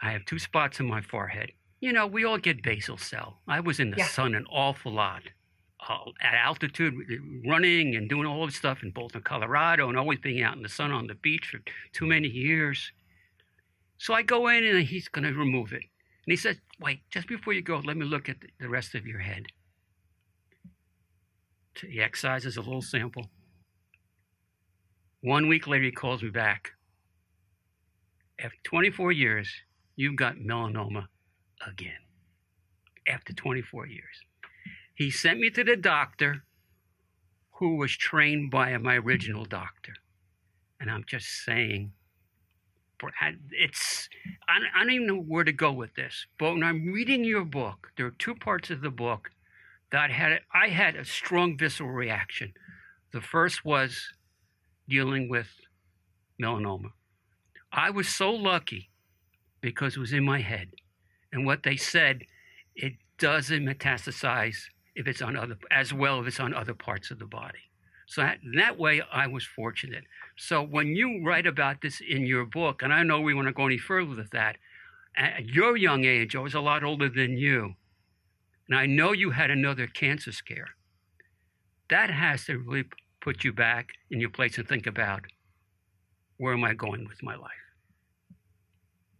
I have two spots in my forehead. You know, we all get basal cell. I was in the Yeah. sun an awful lot. Uh, at altitude, running and doing all this stuff in Boulder, Colorado, and always being out in the sun on the beach for too many years. So I go in and he's going to remove it. And he says, Wait, just before you go, let me look at the- rest of your head. He excises a little sample. One week later, he calls me back. After 24 years, you've got melanoma again. After 24 years. He sent me to the doctor who was trained by my original doctor. And I'm just saying, it's, I don't- I don't even know where to go with this. But when I'm reading your book, there are two parts of the book that had, I had a strong visceral reaction. The first was dealing with melanoma. I was so lucky because it was in my head. And what they said, it doesn't metastasize if it's on other, as well if it's on other parts of the body. So that, that way, I was fortunate. So when you write about this in your book, and I know we want to go any further with that, at your young age, I was a lot older than you, and I know you had another cancer scare. That has to really put you back in your place and think about where am I going with my life?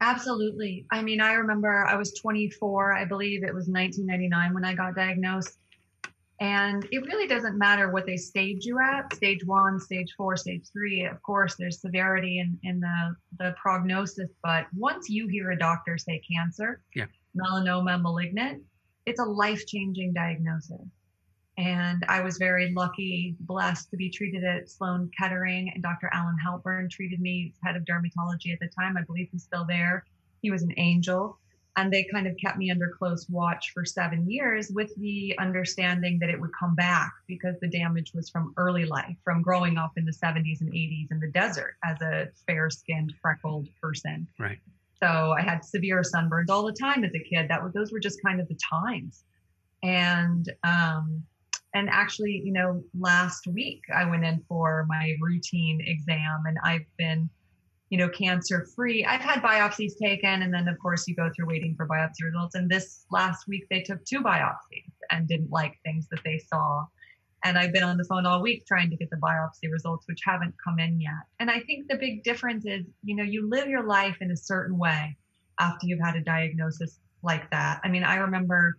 Absolutely. I mean, I remember I was 24, I believe it was 1999 when I got diagnosed. And it really doesn't matter what they stage you at stage one, stage four, stage three. Of course, there's severity in, in the, the prognosis. But once you hear a doctor say cancer, Yeah. melanoma, malignant, it's a life changing diagnosis. And I was very lucky, blessed to be treated at Sloan Kettering. And Dr. Allan Halpern treated me, head of dermatology at the time. I believe he's still there. He was an angel. And they kind of kept me under close watch for seven years with the understanding that it would come back because the damage was from early life, from growing up in the 70s and 80s in the desert as a fair skinned, freckled person. Right. So I had severe sunburns all the time as a kid. That was, those were just kind of the times. And, um, and actually, you know, last week I went in for my routine exam and I've been, you know, cancer free. I've had biopsies taken and then of course you go through waiting for biopsy results. And this last week they took two biopsies and didn't like things that they saw. And I've been on the phone all week trying to get the biopsy results, which haven't come in yet. And I think the big difference is, you know, you live your life in a certain way after you've had a diagnosis like that. I mean, I remember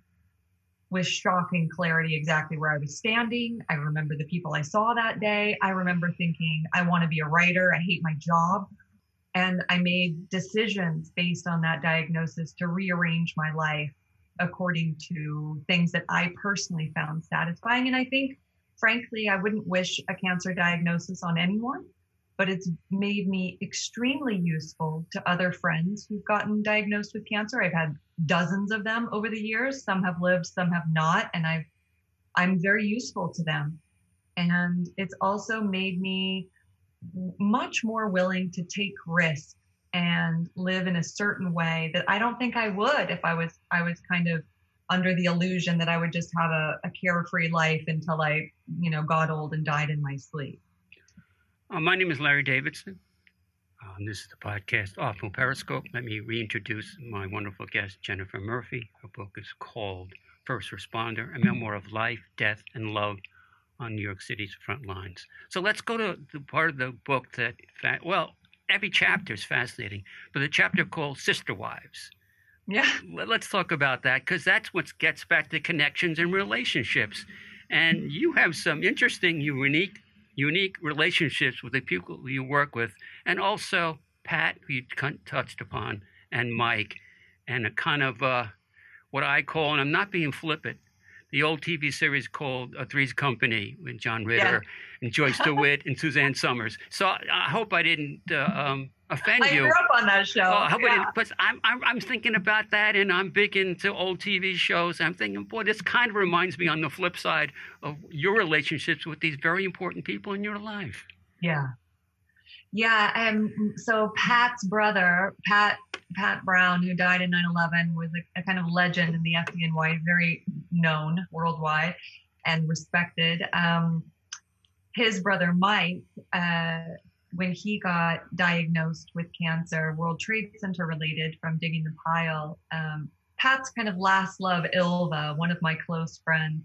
with shocking clarity exactly where I was standing. I remember the people I saw that day. I remember thinking, I want to be a writer. I hate my job. And I made decisions based on that diagnosis to rearrange my life according to things that I personally found satisfying. And I think, frankly, I wouldn't wish a cancer diagnosis on anyone, but it's made me extremely useful to other friends who've gotten diagnosed with cancer. I've had dozens of them over the years. Some have lived, some have not. And I've I'm very useful to them. And it's also made me much more willing to take risks and live in a certain way that I don't think I would if I was I was kind of under the illusion that I would just have a, a carefree life until I, you know, got old and died in my sleep. Uh, my name is Larry Davidson. Um, this is the podcast Artful Periscope. Let me reintroduce my wonderful guest, Jennifer Murphy. Her book is called First Responder, a memoir of life, death, and love on New York City's front lines. So let's go to the part of the book that, well, every chapter is fascinating, but the chapter called Sister Wives. Yeah. Let's talk about that because that's what gets back to connections and relationships. And you have some interesting, unique, unique relationships with the people you work with, and also Pat, who you touched upon, and Mike, and a kind of uh, what I call, and I'm not being flippant, the old TV series called uh, Three's Company with John Ritter yeah. and Joyce DeWitt and Suzanne Somers. So I hope I didn't uh, um, offend I you. I grew up on that show. Oh, I yeah. but I'm, I'm, I'm thinking about that, and I'm big into old TV shows. I'm thinking, boy, this kind of reminds me on the flip side of your relationships with these very important people in your life. Yeah. Yeah, and so Pat's brother, Pat Pat Brown, who died in 9/11, was a, a kind of legend in the FDNY, very known worldwide and respected. Um, his brother Mike, uh, when he got diagnosed with cancer, World Trade Center related from digging the pile, um, Pat's kind of last love, Ilva, one of my close friends,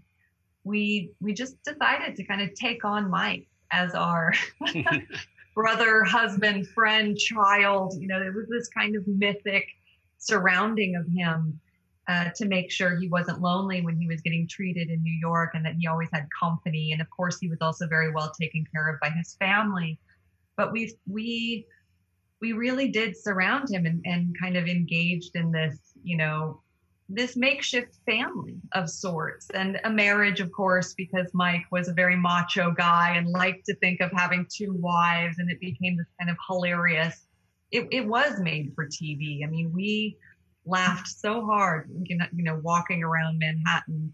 we we just decided to kind of take on Mike as our brother, husband, friend, child. You know, there was this kind of mythic surrounding of him uh, to make sure he wasn't lonely when he was getting treated in New York and that he always had company. And of course, he was also very well taken care of by his family. But we we we really did surround him and, and kind of engaged in this, you know, this makeshift family of sorts. And a marriage of course because mike was a very macho guy and liked to think of having two wives and it became this kind of hilarious. It, it was made for tv i mean we laughed so hard you know walking around manhattan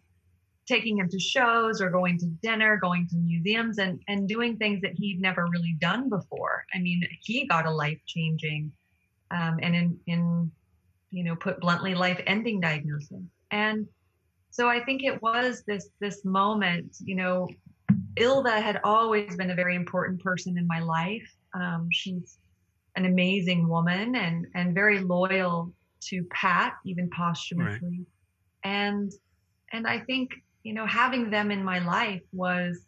taking him to shows or going to dinner going to museums and and doing things that he'd never really done before. I mean he got a life changing um, and in in you know, put bluntly, life ending diagnosis. And so I think it was this this moment, you know, Ilva had always been a very important person in my life. Um, she's an amazing woman and and very loyal to Pat, even posthumously. Right. And and I think, you know, having them in my life was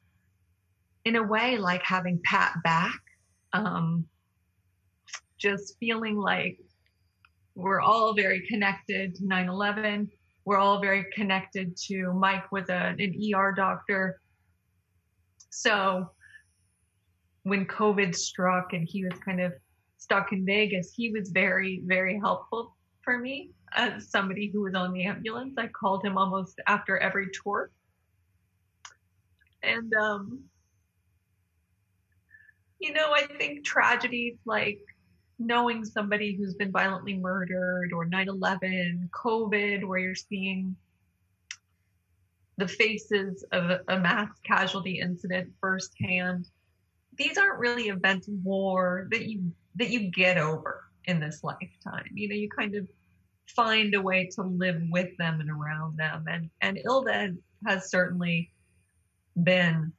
in a way like having Pat back. Um, just feeling like we're all very connected to 9 11. We're all very connected to Mike was a, an ER doctor. So when COVID struck and he was kind of stuck in Vegas, he was very, very helpful for me as somebody who was on the ambulance. I called him almost after every tour. And, um, you know, I think tragedies like knowing somebody who's been violently murdered or 9-11 covid where you're seeing the faces of a mass casualty incident firsthand these aren't really events of war that you that you get over in this lifetime. You know you kind of find a way to live with them and around them. And and ilva has certainly been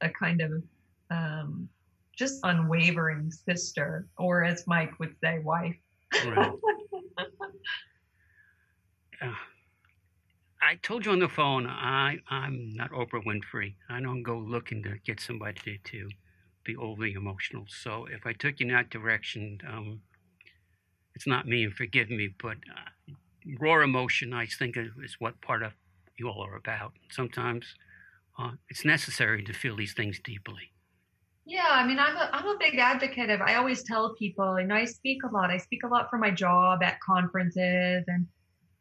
a kind of um, just unwavering sister, or as Mike would say, wife. Right. uh, I told you on the phone, I, I'm not Oprah Winfrey. I don't go looking to get somebody to, be overly emotional. So if I took you in that direction, um, it's not me, and forgive me, but uh, raw emotion, I think, is what part of you all are about. Sometimes uh, it's necessary to feel these things deeply. Yeah, I mean, I'm a, I'm a big advocate of, I always tell people, you know, I speak a lot. I speak a lot for my job at conferences and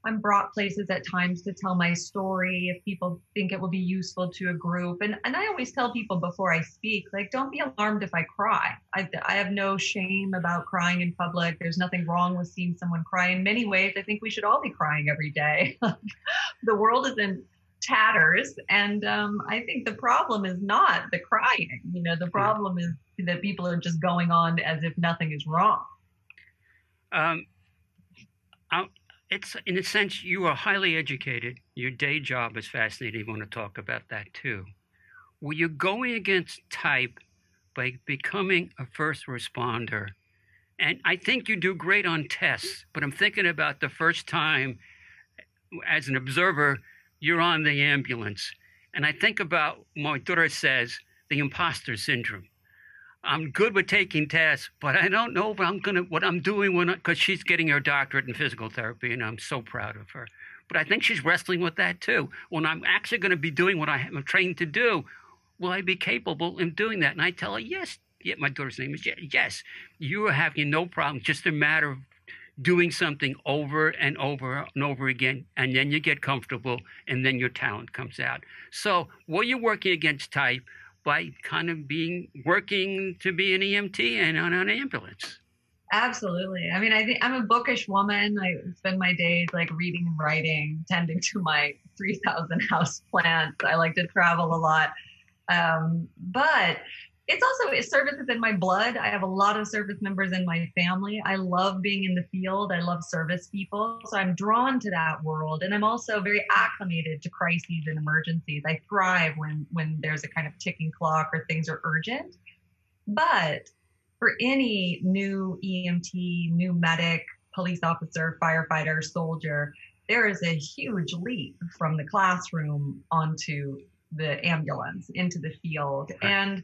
I'm brought places at times to tell my story if people think it will be useful to a group. And, and I always tell people before I speak, like, don't be alarmed if I cry. I, I have no shame about crying in public. There's nothing wrong with seeing someone cry. In many ways, I think we should all be crying every day. the world isn't tatters. And um, I think the problem is not the crying. You know, the problem is that people are just going on as if nothing is wrong. Um, it's in a sense you are highly educated. Your day job is fascinating. You want to talk about that too. Were you going against type by becoming a first responder? And I think you do great on tests, but I'm thinking about the first time as an observer, you're on the ambulance. And I think about my daughter says the imposter syndrome. I'm good with taking tests, but I don't know what I'm gonna what I'm doing when because she's getting her doctorate in physical therapy, and I'm so proud of her. But I think she's wrestling with that too. When I'm actually going to be doing what I'm trained to do, will I be capable in doing that? And I tell her, yes. Yeah, my daughter's name is yes. You are having no problem. Just a matter of doing something over and over and over again, and then you get comfortable, and then your talent comes out. So, were you working against type? by kind of being working to be an EMT and on an ambulance. Absolutely. I mean, I think I'm a bookish woman. I spend my days like reading and writing, tending to my 3,000 house plants. I like to travel a lot. Um, but it's also service is in my blood. I have a lot of service members in my family. I love being in the field. I love service people. So I'm drawn to that world. And I'm also very acclimated to crises and emergencies. I thrive when when there's a kind of ticking clock or things are urgent. But for any new EMT, new medic, police officer, firefighter, soldier, there is a huge leap from the classroom onto the ambulance into the field. And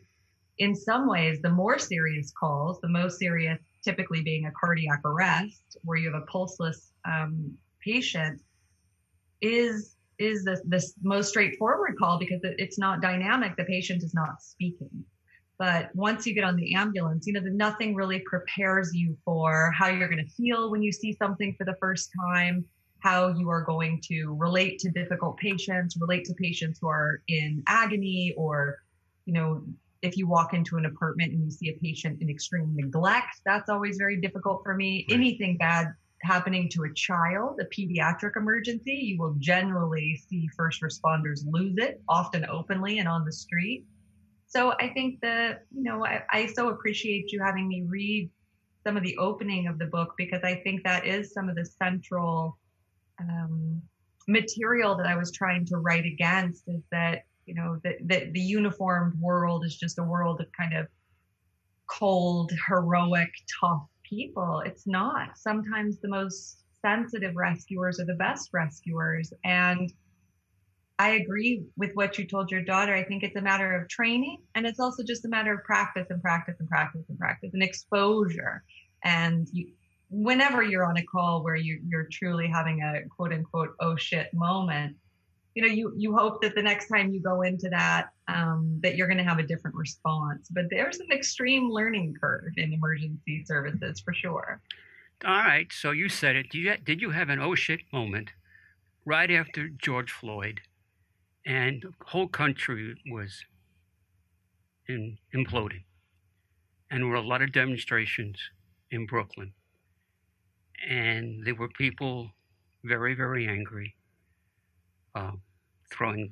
in some ways, the more serious calls, the most serious typically being a cardiac arrest, where you have a pulseless um, patient, is is the, the most straightforward call because it's not dynamic. The patient is not speaking. But once you get on the ambulance, you know, nothing really prepares you for how you're going to feel when you see something for the first time, how you are going to relate to difficult patients, relate to patients who are in agony or, you know, if you walk into an apartment and you see a patient in extreme neglect, that's always very difficult for me. Right. Anything bad happening to a child, a pediatric emergency, you will generally see first responders lose it, often openly and on the street. So I think that, you know, I, I so appreciate you having me read some of the opening of the book because I think that is some of the central um, material that I was trying to write against is that you know that the, the uniformed world is just a world of kind of cold heroic tough people it's not sometimes the most sensitive rescuers are the best rescuers and I agree with what you told your daughter. I think it's a matter of training and it's also just a matter of practice and practice and practice and practice and exposure. And you, whenever you're on a call where you, you're truly having a quote unquote, oh shit moment, you know you you hope that the next time you go into that um, that you're going to have a different response. But there's an extreme learning curve in emergency services for sure. All right so you said it. Did you, did you have an oh shit moment right after george floyd and the whole country was in, imploding? And there were a lot of demonstrations in brooklyn. And there were people very very angry uh, throwing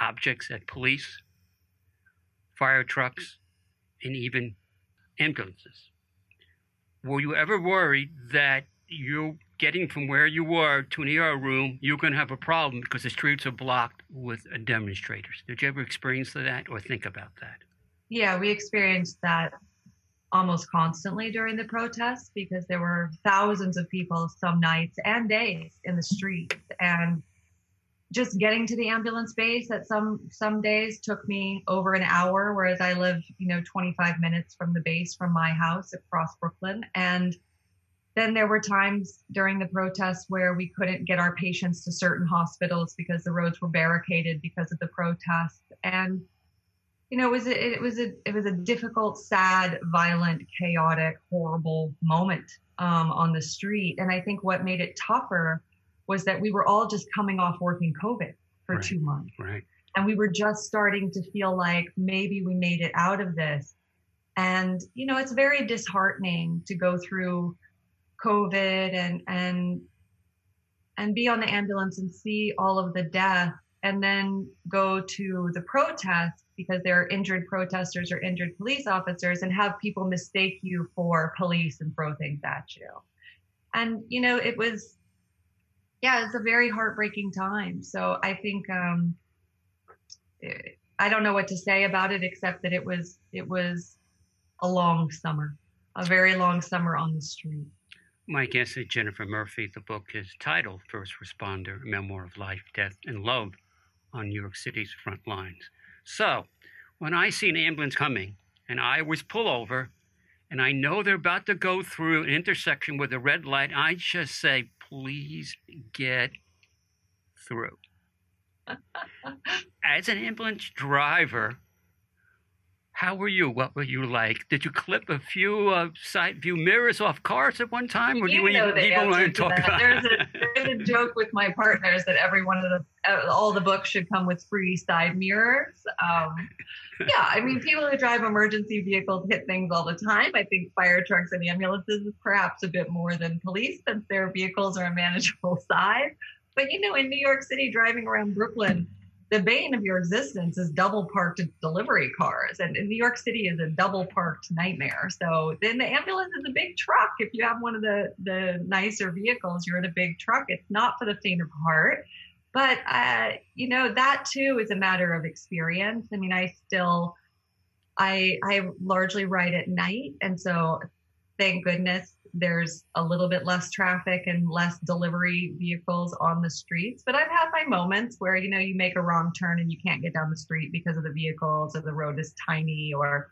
objects at police, fire trucks, and even ambulances. Were you ever worried that you're getting from where you were to an ER room, you're going to have a problem because the streets are blocked with demonstrators? Did you ever experience that or think about that? Yeah, we experienced that almost constantly during the protests because there were thousands of people some nights and days in the streets and just getting to the ambulance base at some some days took me over an hour whereas i live you know 25 minutes from the base from my house across brooklyn. And then there were times during the protests where we couldn't get our patients to certain hospitals because the roads were barricaded because of the protests and you know it was a, it was a it was a difficult sad violent chaotic horrible moment um, on the street. And i think what made it tougher was that we were all just coming off working COVID for right. two months. Right. And we were just starting to feel like maybe we made it out of this. And, you know, it's very disheartening to go through COVID and, and, and be on the ambulance and see all of the death and then go to the protest because there are injured protesters or injured police officers and have people mistake you for police and throw things at you. And, you know, it was, yeah, it's a very heartbreaking time. So I think, um, I don't know what to say about it except that it was, it was a long summer, a very long summer on the street. My guest is Jennifer Murphy. The book is titled First Responder, A Memoir of Life, Death, and Love on New York City's front lines. So, when I see an ambulance coming and I always pull over and I know they're about to go through an intersection with a red light, I just say, please get through. As an ambulance driver, how were you? What were you like? Did you clip a few uh, side view mirrors off cars at one time? Or you, you know the answer to talk that. There's a, there's a joke with my partners that every one of the uh, all the books should come with free side mirrors. Um, yeah, I mean, people who drive emergency vehicles hit things all the time. I think fire trucks and ambulances is perhaps a bit more than police since their vehicles are a manageable size. But you know, in New York City, driving around Brooklyn the bane of your existence is double parked delivery cars. And, New York City is a double parked nightmare. So then the ambulance is a big truck. If you have one of the, the nicer vehicles, you're in a big truck. It's not for the faint of heart. But, uh, you know, that too is a matter of experience. I mean, I still, I, I largely ride at night. And so thank goodness there's a little bit less traffic and less delivery vehicles on the streets. But I've had my moments where, you know, you make a wrong turn and you can't get down the street because of the vehicles or the road is tiny or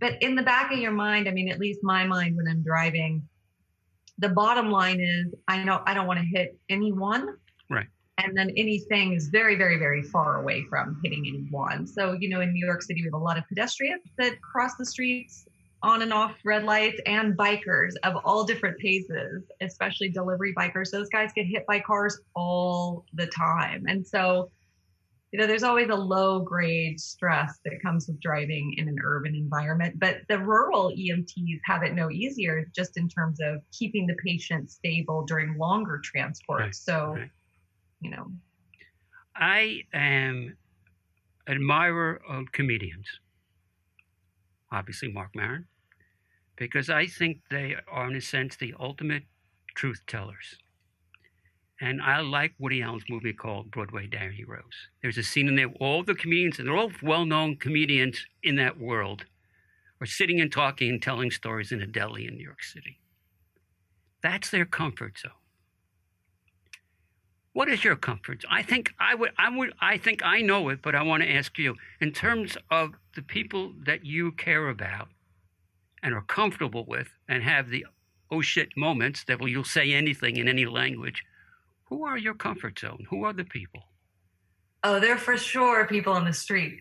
but in the back of your mind, I mean, at least my mind when I'm driving, the bottom line is I know I don't want to hit anyone. Right. And then anything is very, very, very far away from hitting anyone. So, you know, in New York City, we have a lot of pedestrians that cross the streets on and off red lights and bikers of all different paces, especially delivery bikers. Those guys get hit by cars all the time. And so, you know, there's always a low grade stress that comes with driving in an urban environment. But the rural EMTs have it no easier just in terms of keeping the patient stable during longer transport. Right. So, right. you know. I am admirer of comedians obviously Marc Maron, because I think they are, in a sense, the ultimate truth tellers. And I like Woody Allen's movie called Broadway Danny Rose. There's a scene in there, all the comedians, and they're all well known comedians in that world, are sitting and talking and telling stories in a deli in New York City. That's their comfort zone. What is your comfort? I think I would, I would, I think I know it, but I want to ask you in terms of the people that you care about and are comfortable with and have the oh shit moments that will you'll say anything in any language. Who are your comfort zone? Who are the people? Oh, they're for sure people on the street.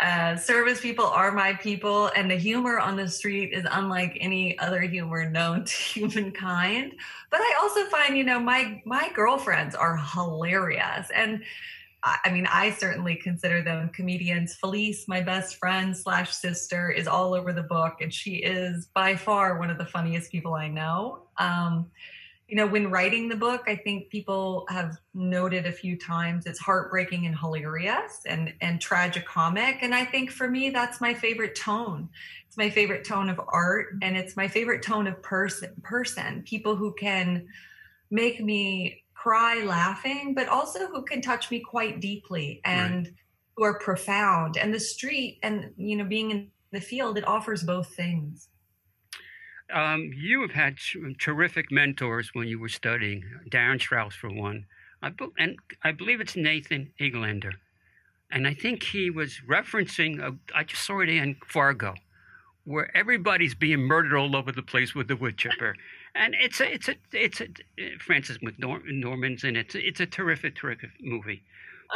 Uh, service people are my people, and the humor on the street is unlike any other humor known to humankind. But I also find, you know, my my girlfriends are hilarious, and I mean, I certainly consider them comedians. Felice, my best friend slash sister, is all over the book, and she is by far one of the funniest people I know. Um, you know, when writing the book, I think people have noted a few times it's heartbreaking and hilarious and and tragicomic. And I think for me, that's my favorite tone. It's my favorite tone of art, mm-hmm. and it's my favorite tone of person. Person, people who can make me cry laughing, but also who can touch me quite deeply and right. who are profound. And the street, and you know, being in the field, it offers both things. Um, you have had terrific mentors when you were studying. Darin Strauss, for one, I be- and I believe it's Nathan Englander, and I think he was referencing. A, I just saw it in Fargo, where everybody's being murdered all over the place with the wood chipper, and it's a it's a it's a Frances McDormand's in it. It's a, it's a terrific terrific movie.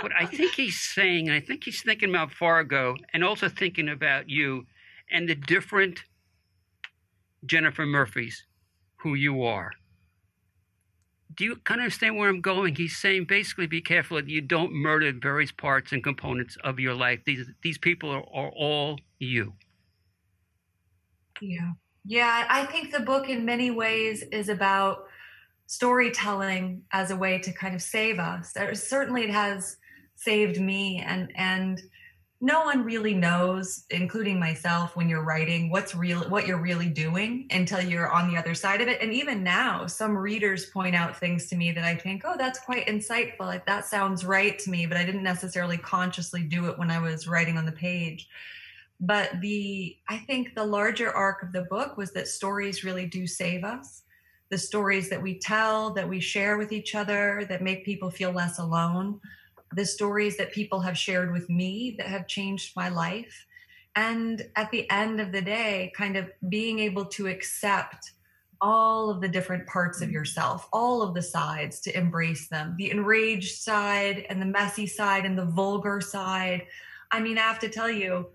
But I think he's saying, and I think he's thinking about Fargo and also thinking about you and the different Jennifer Murphy's who you are. Do you kind of understand where I'm going? He's saying basically be careful that you don't murder various parts and components of your life. These these people are, are all you. Yeah. Yeah, I think the book in many ways is about storytelling as a way to kind of save us. Certainly it has saved me and and no one really knows including myself when you're writing what's real what you're really doing until you're on the other side of it. And even now some readers point out things to me that i think oh that's quite insightful. Like that sounds right to me but i didn't necessarily consciously do it when i was writing on the page. But the i think the larger arc of the book was that stories really do save us. The stories that we tell that we share with each other that make people feel less alone the stories that people have shared with me that have changed my life. And at the end of the day, kind of being able to accept all of the different parts of yourself, all of the sides to embrace them the enraged side and the messy side and the vulgar side. I mean, I have to tell you,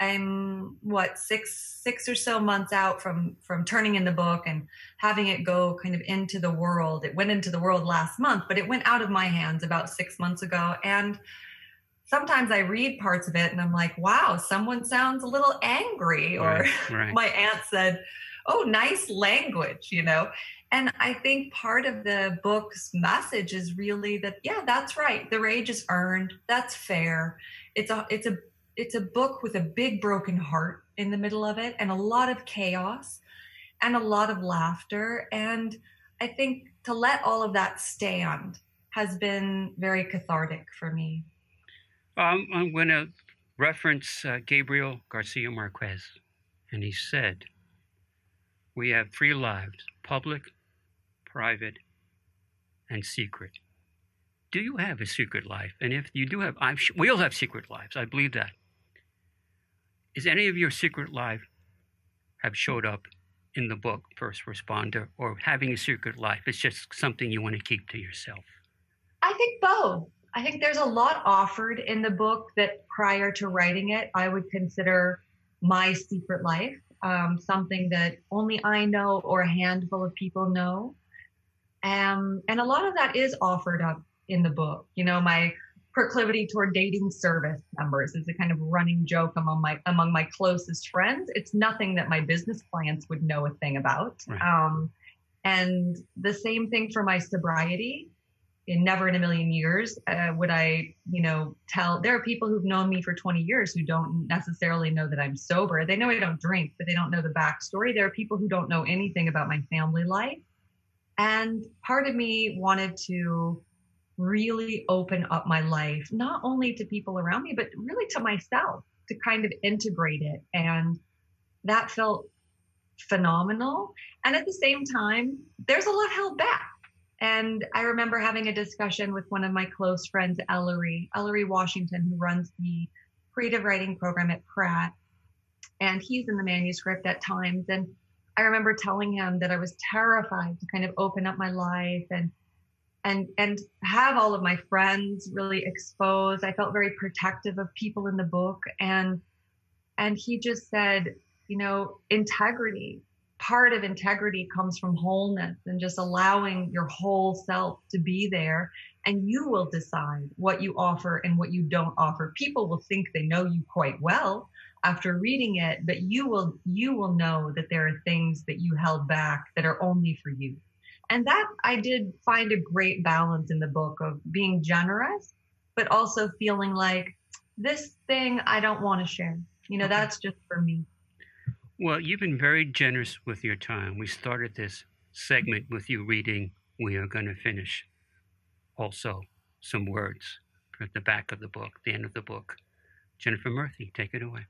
I'm what six six or so months out from from turning in the book and having it go kind of into the world. It went into the world last month, but it went out of my hands about six months ago. And sometimes I read parts of it and I'm like, wow, someone sounds a little angry. Or right, right. my aunt said, oh, nice language, you know. And I think part of the book's message is really that, yeah, that's right. The rage is earned. That's fair. It's a it's a it's a book with a big broken heart in the middle of it and a lot of chaos and a lot of laughter and i think to let all of that stand has been very cathartic for me um, i'm going to reference uh, gabriel garcia marquez and he said we have three lives public private and secret do you have a secret life? And if you do have, I'm, we all have secret lives. I believe that is any of your secret life have showed up in the book first responder? Or having a secret life it's just something you want to keep to yourself? I think both. I think there's a lot offered in the book that prior to writing it i would consider my secret life um, something that only i know or a handful of people know. Um, and a lot of that is offered up in the book. You know my proclivity toward dating service members is a kind of running joke among my among my closest friends. It's nothing that my business clients would know a thing about. Right. Um, and the same thing for my sobriety. In never in a million years uh, would I, you know, tell. There are people who've known me for 20 years who don't necessarily know that I'm sober. They know I don't drink, but they don't know the backstory. There are people who don't know anything about my family life. And part of me wanted to really open up my life, not only to people around me, but really to myself to kind of integrate it. And that felt phenomenal. And at the same time, there's a lot held back. And I remember having a discussion with one of my close friends, Ellery, Ellery Washington, who runs the creative writing program at Pratt. And he's in the manuscript at times. And I remember telling him that I was terrified to kind of open up my life and and and have all of my friends really exposed i felt very protective of people in the book. And and he just said you know integrity part of integrity comes from wholeness and just allowing your whole self to be there. And you will decide what you offer and what you don't offer. People will think they know you quite well after reading it but you will you will know that there are things that you held back that are only for you and that I did find a great balance in the book of being generous, but also feeling like this thing I don't want to share. You know, that's just for me. Well, you've been very generous with your time. We started this segment with you reading. We are going to finish also some words at the back of the book, the end of the book. Jennifer Murphy, take it away.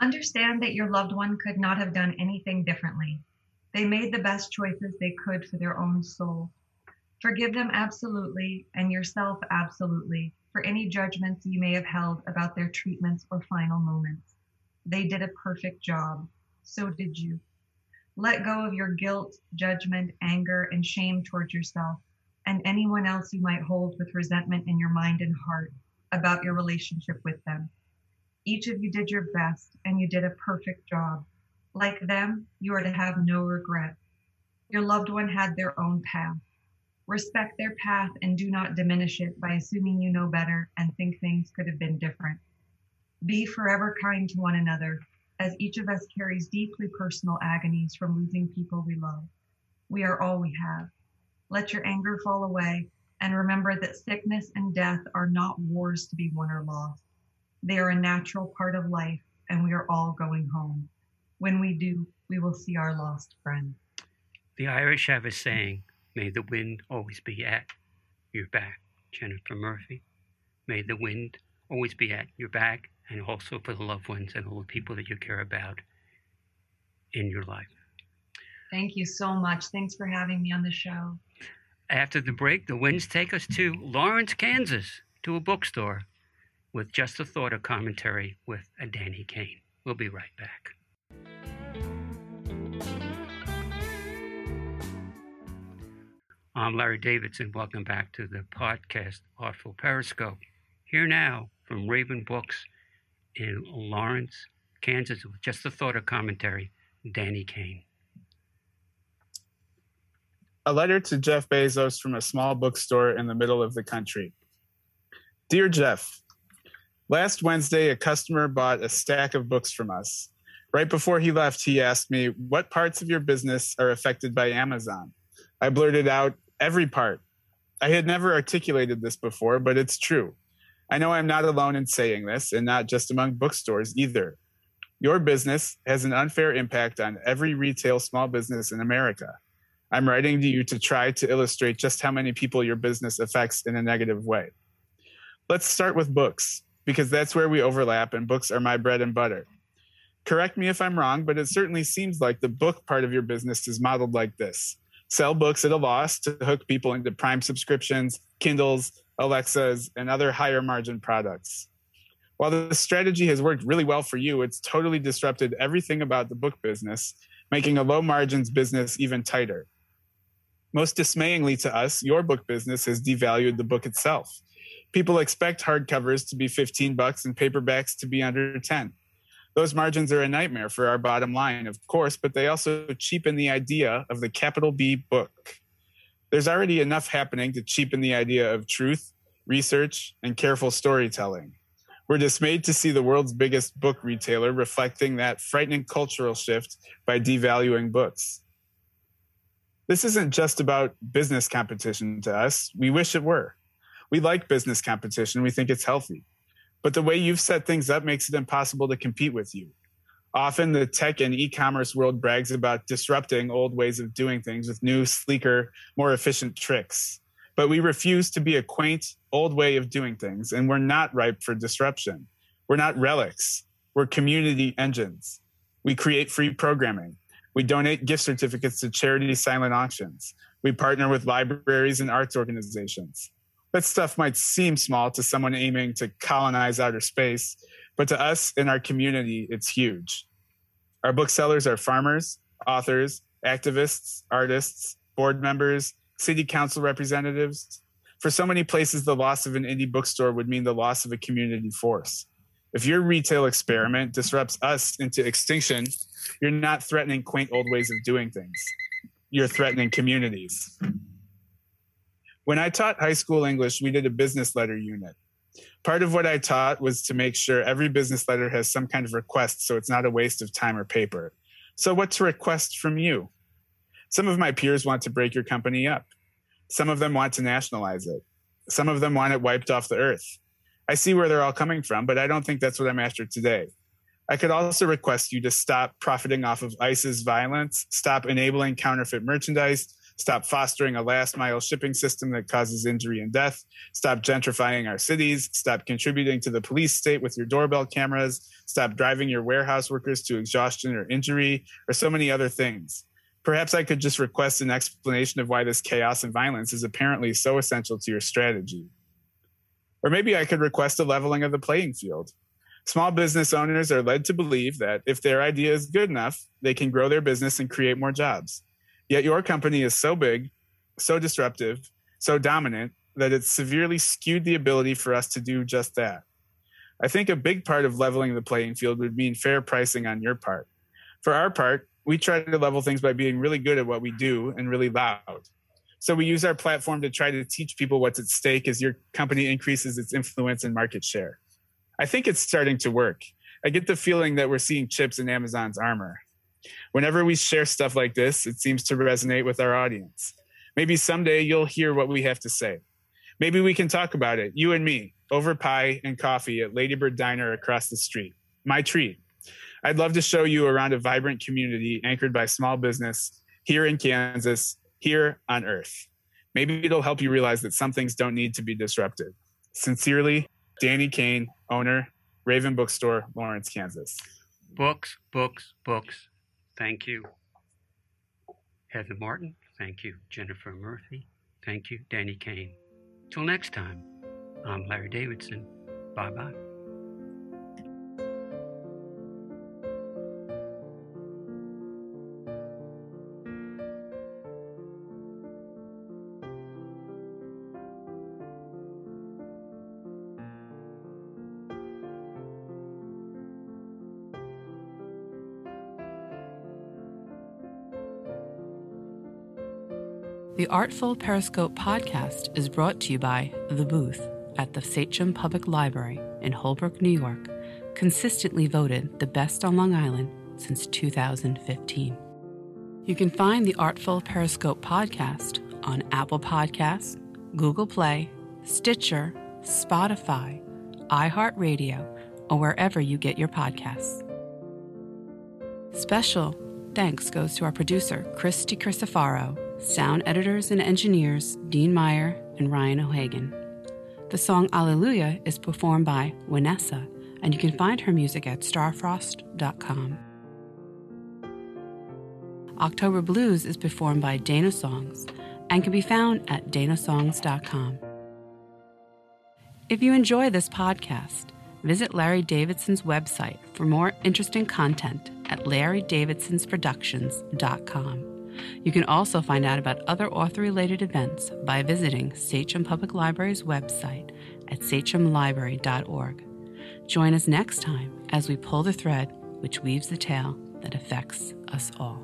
Understand that your loved one could not have done anything differently. They made the best choices they could for their own soul. Forgive them absolutely and yourself absolutely for any judgments you may have held about their treatments or final moments. They did a perfect job. So did you. Let go of your guilt, judgment, anger, and shame towards yourself and anyone else you might hold with resentment in your mind and heart about your relationship with them. Each of you did your best and you did a perfect job. Like them, you are to have no regret. Your loved one had their own path. Respect their path and do not diminish it by assuming you know better and think things could have been different. Be forever kind to one another, as each of us carries deeply personal agonies from losing people we love. We are all we have. Let your anger fall away and remember that sickness and death are not wars to be won or lost. They are a natural part of life, and we are all going home. When we do, we will see our lost friend. The Irish have a saying, may the wind always be at your back. Jennifer Murphy, may the wind always be at your back and also for the loved ones and all the people that you care about in your life. Thank you so much. Thanks for having me on the show. After the break, the winds take us to Lawrence, Kansas, to a bookstore with just a thought of commentary with a Danny Caine. We'll be right back. I'm Larry Davidson. Welcome back to the podcast Artful Periscope. Here now from Raven Books in Lawrence, Kansas, with just the thought of commentary, Danny Caine. A letter to Jeff Bezos from a small bookstore in the middle of the country. Dear Jeff, last Wednesday, a customer bought a stack of books from us. Right before he left, he asked me, What parts of your business are affected by Amazon? I blurted out, Every part. I had never articulated this before, but it's true. I know I'm not alone in saying this, and not just among bookstores either. Your business has an unfair impact on every retail small business in America. I'm writing to you to try to illustrate just how many people your business affects in a negative way. Let's start with books, because that's where we overlap, and books are my bread and butter. Correct me if I'm wrong, but it certainly seems like the book part of your business is modeled like this sell books at a loss to hook people into Prime subscriptions, Kindles, Alexas, and other higher margin products. While the strategy has worked really well for you, it's totally disrupted everything about the book business, making a low margins business even tighter. Most dismayingly to us, your book business has devalued the book itself. People expect hardcovers to be 15 bucks and paperbacks to be under 10. Those margins are a nightmare for our bottom line, of course, but they also cheapen the idea of the capital B book. There's already enough happening to cheapen the idea of truth, research, and careful storytelling. We're dismayed to see the world's biggest book retailer reflecting that frightening cultural shift by devaluing books. This isn't just about business competition to us. We wish it were. We like business competition, we think it's healthy. But the way you've set things up makes it impossible to compete with you. Often the tech and e commerce world brags about disrupting old ways of doing things with new, sleeker, more efficient tricks. But we refuse to be a quaint, old way of doing things, and we're not ripe for disruption. We're not relics, we're community engines. We create free programming. We donate gift certificates to charity silent auctions. We partner with libraries and arts organizations that stuff might seem small to someone aiming to colonize outer space, but to us in our community, it's huge. Our booksellers are farmers, authors, activists, artists, board members, city council representatives. For so many places, the loss of an indie bookstore would mean the loss of a community force. If your retail experiment disrupts us into extinction, you're not threatening quaint old ways of doing things. You're threatening communities. When I taught high school English, we did a business letter unit. Part of what I taught was to make sure every business letter has some kind of request so it's not a waste of time or paper. So, what to request from you? Some of my peers want to break your company up. Some of them want to nationalize it. Some of them want it wiped off the earth. I see where they're all coming from, but I don't think that's what I'm after today. I could also request you to stop profiting off of ICE's violence, stop enabling counterfeit merchandise, stop fostering a last mile shipping system that causes injury and death, stop gentrifying our cities, stop contributing to the police state with your doorbell cameras, stop driving your warehouse workers to exhaustion or injury, or so many other things. Perhaps I could just request an explanation of why this chaos and violence is apparently so essential to your strategy. Or maybe I could request a leveling of the playing field. Small business owners are led to believe that if their idea is good enough, they can grow their business and create more jobs. Yet your company is so big, so disruptive, so dominant that it's severely skewed the ability for us to do just that. I think a big part of leveling the playing field would mean fair pricing on your part. For our part, we try to level things by being really good at what we do and really loud. So we use our platform to try to teach people what's at stake as your company increases its influence and market share. I think it's starting to work. I get the feeling that we're seeing chips in Amazon's armor. Whenever we share stuff like this, it seems to resonate with our audience. Maybe someday you'll hear what we have to say. Maybe we can talk about it, you and me, over pie and coffee at Ladybird Diner across the street. My treat. I'd love to show you around a vibrant community anchored by small business here in Kansas, here on Earth. Maybe it'll help you realize that some things don't need to be disrupted. Sincerely, Danny Caine, owner, Raven Bookstore, Lawrence, Kansas. Books, books, books. Thank you. Heather Martin, thank you. Jennifer Murphy, thank you. Danny Caine. Till next time, I'm Larry Davidson. Bye bye. Artful Periscope podcast is brought to you by The Booth at the Sachem Public Library in Holbrook, New York, consistently voted the best on Long Island since 2015. You can find the Artful Periscope podcast on Apple Podcasts, Google Play, Stitcher, Spotify, iHeartRadio, or wherever you get your podcasts. Special thanks goes to our producer, Christy DiCrisofaro, sound editors and engineers, Dean Meyer and Ryan O'Hagan. The song Alleluia is performed by Vanessa, and you can find her music at starfrost.com. October Blues is performed by Dana Songs and can be found at danasongs.com. If you enjoy this podcast, visit Larry Davidson's website for more interesting content at larrydavidsonsproductions.com. You can also find out about other author related events by visiting Sachem Public Library's website at sachemlibrary.org. Join us next time as we pull the thread which weaves the tale that affects us all.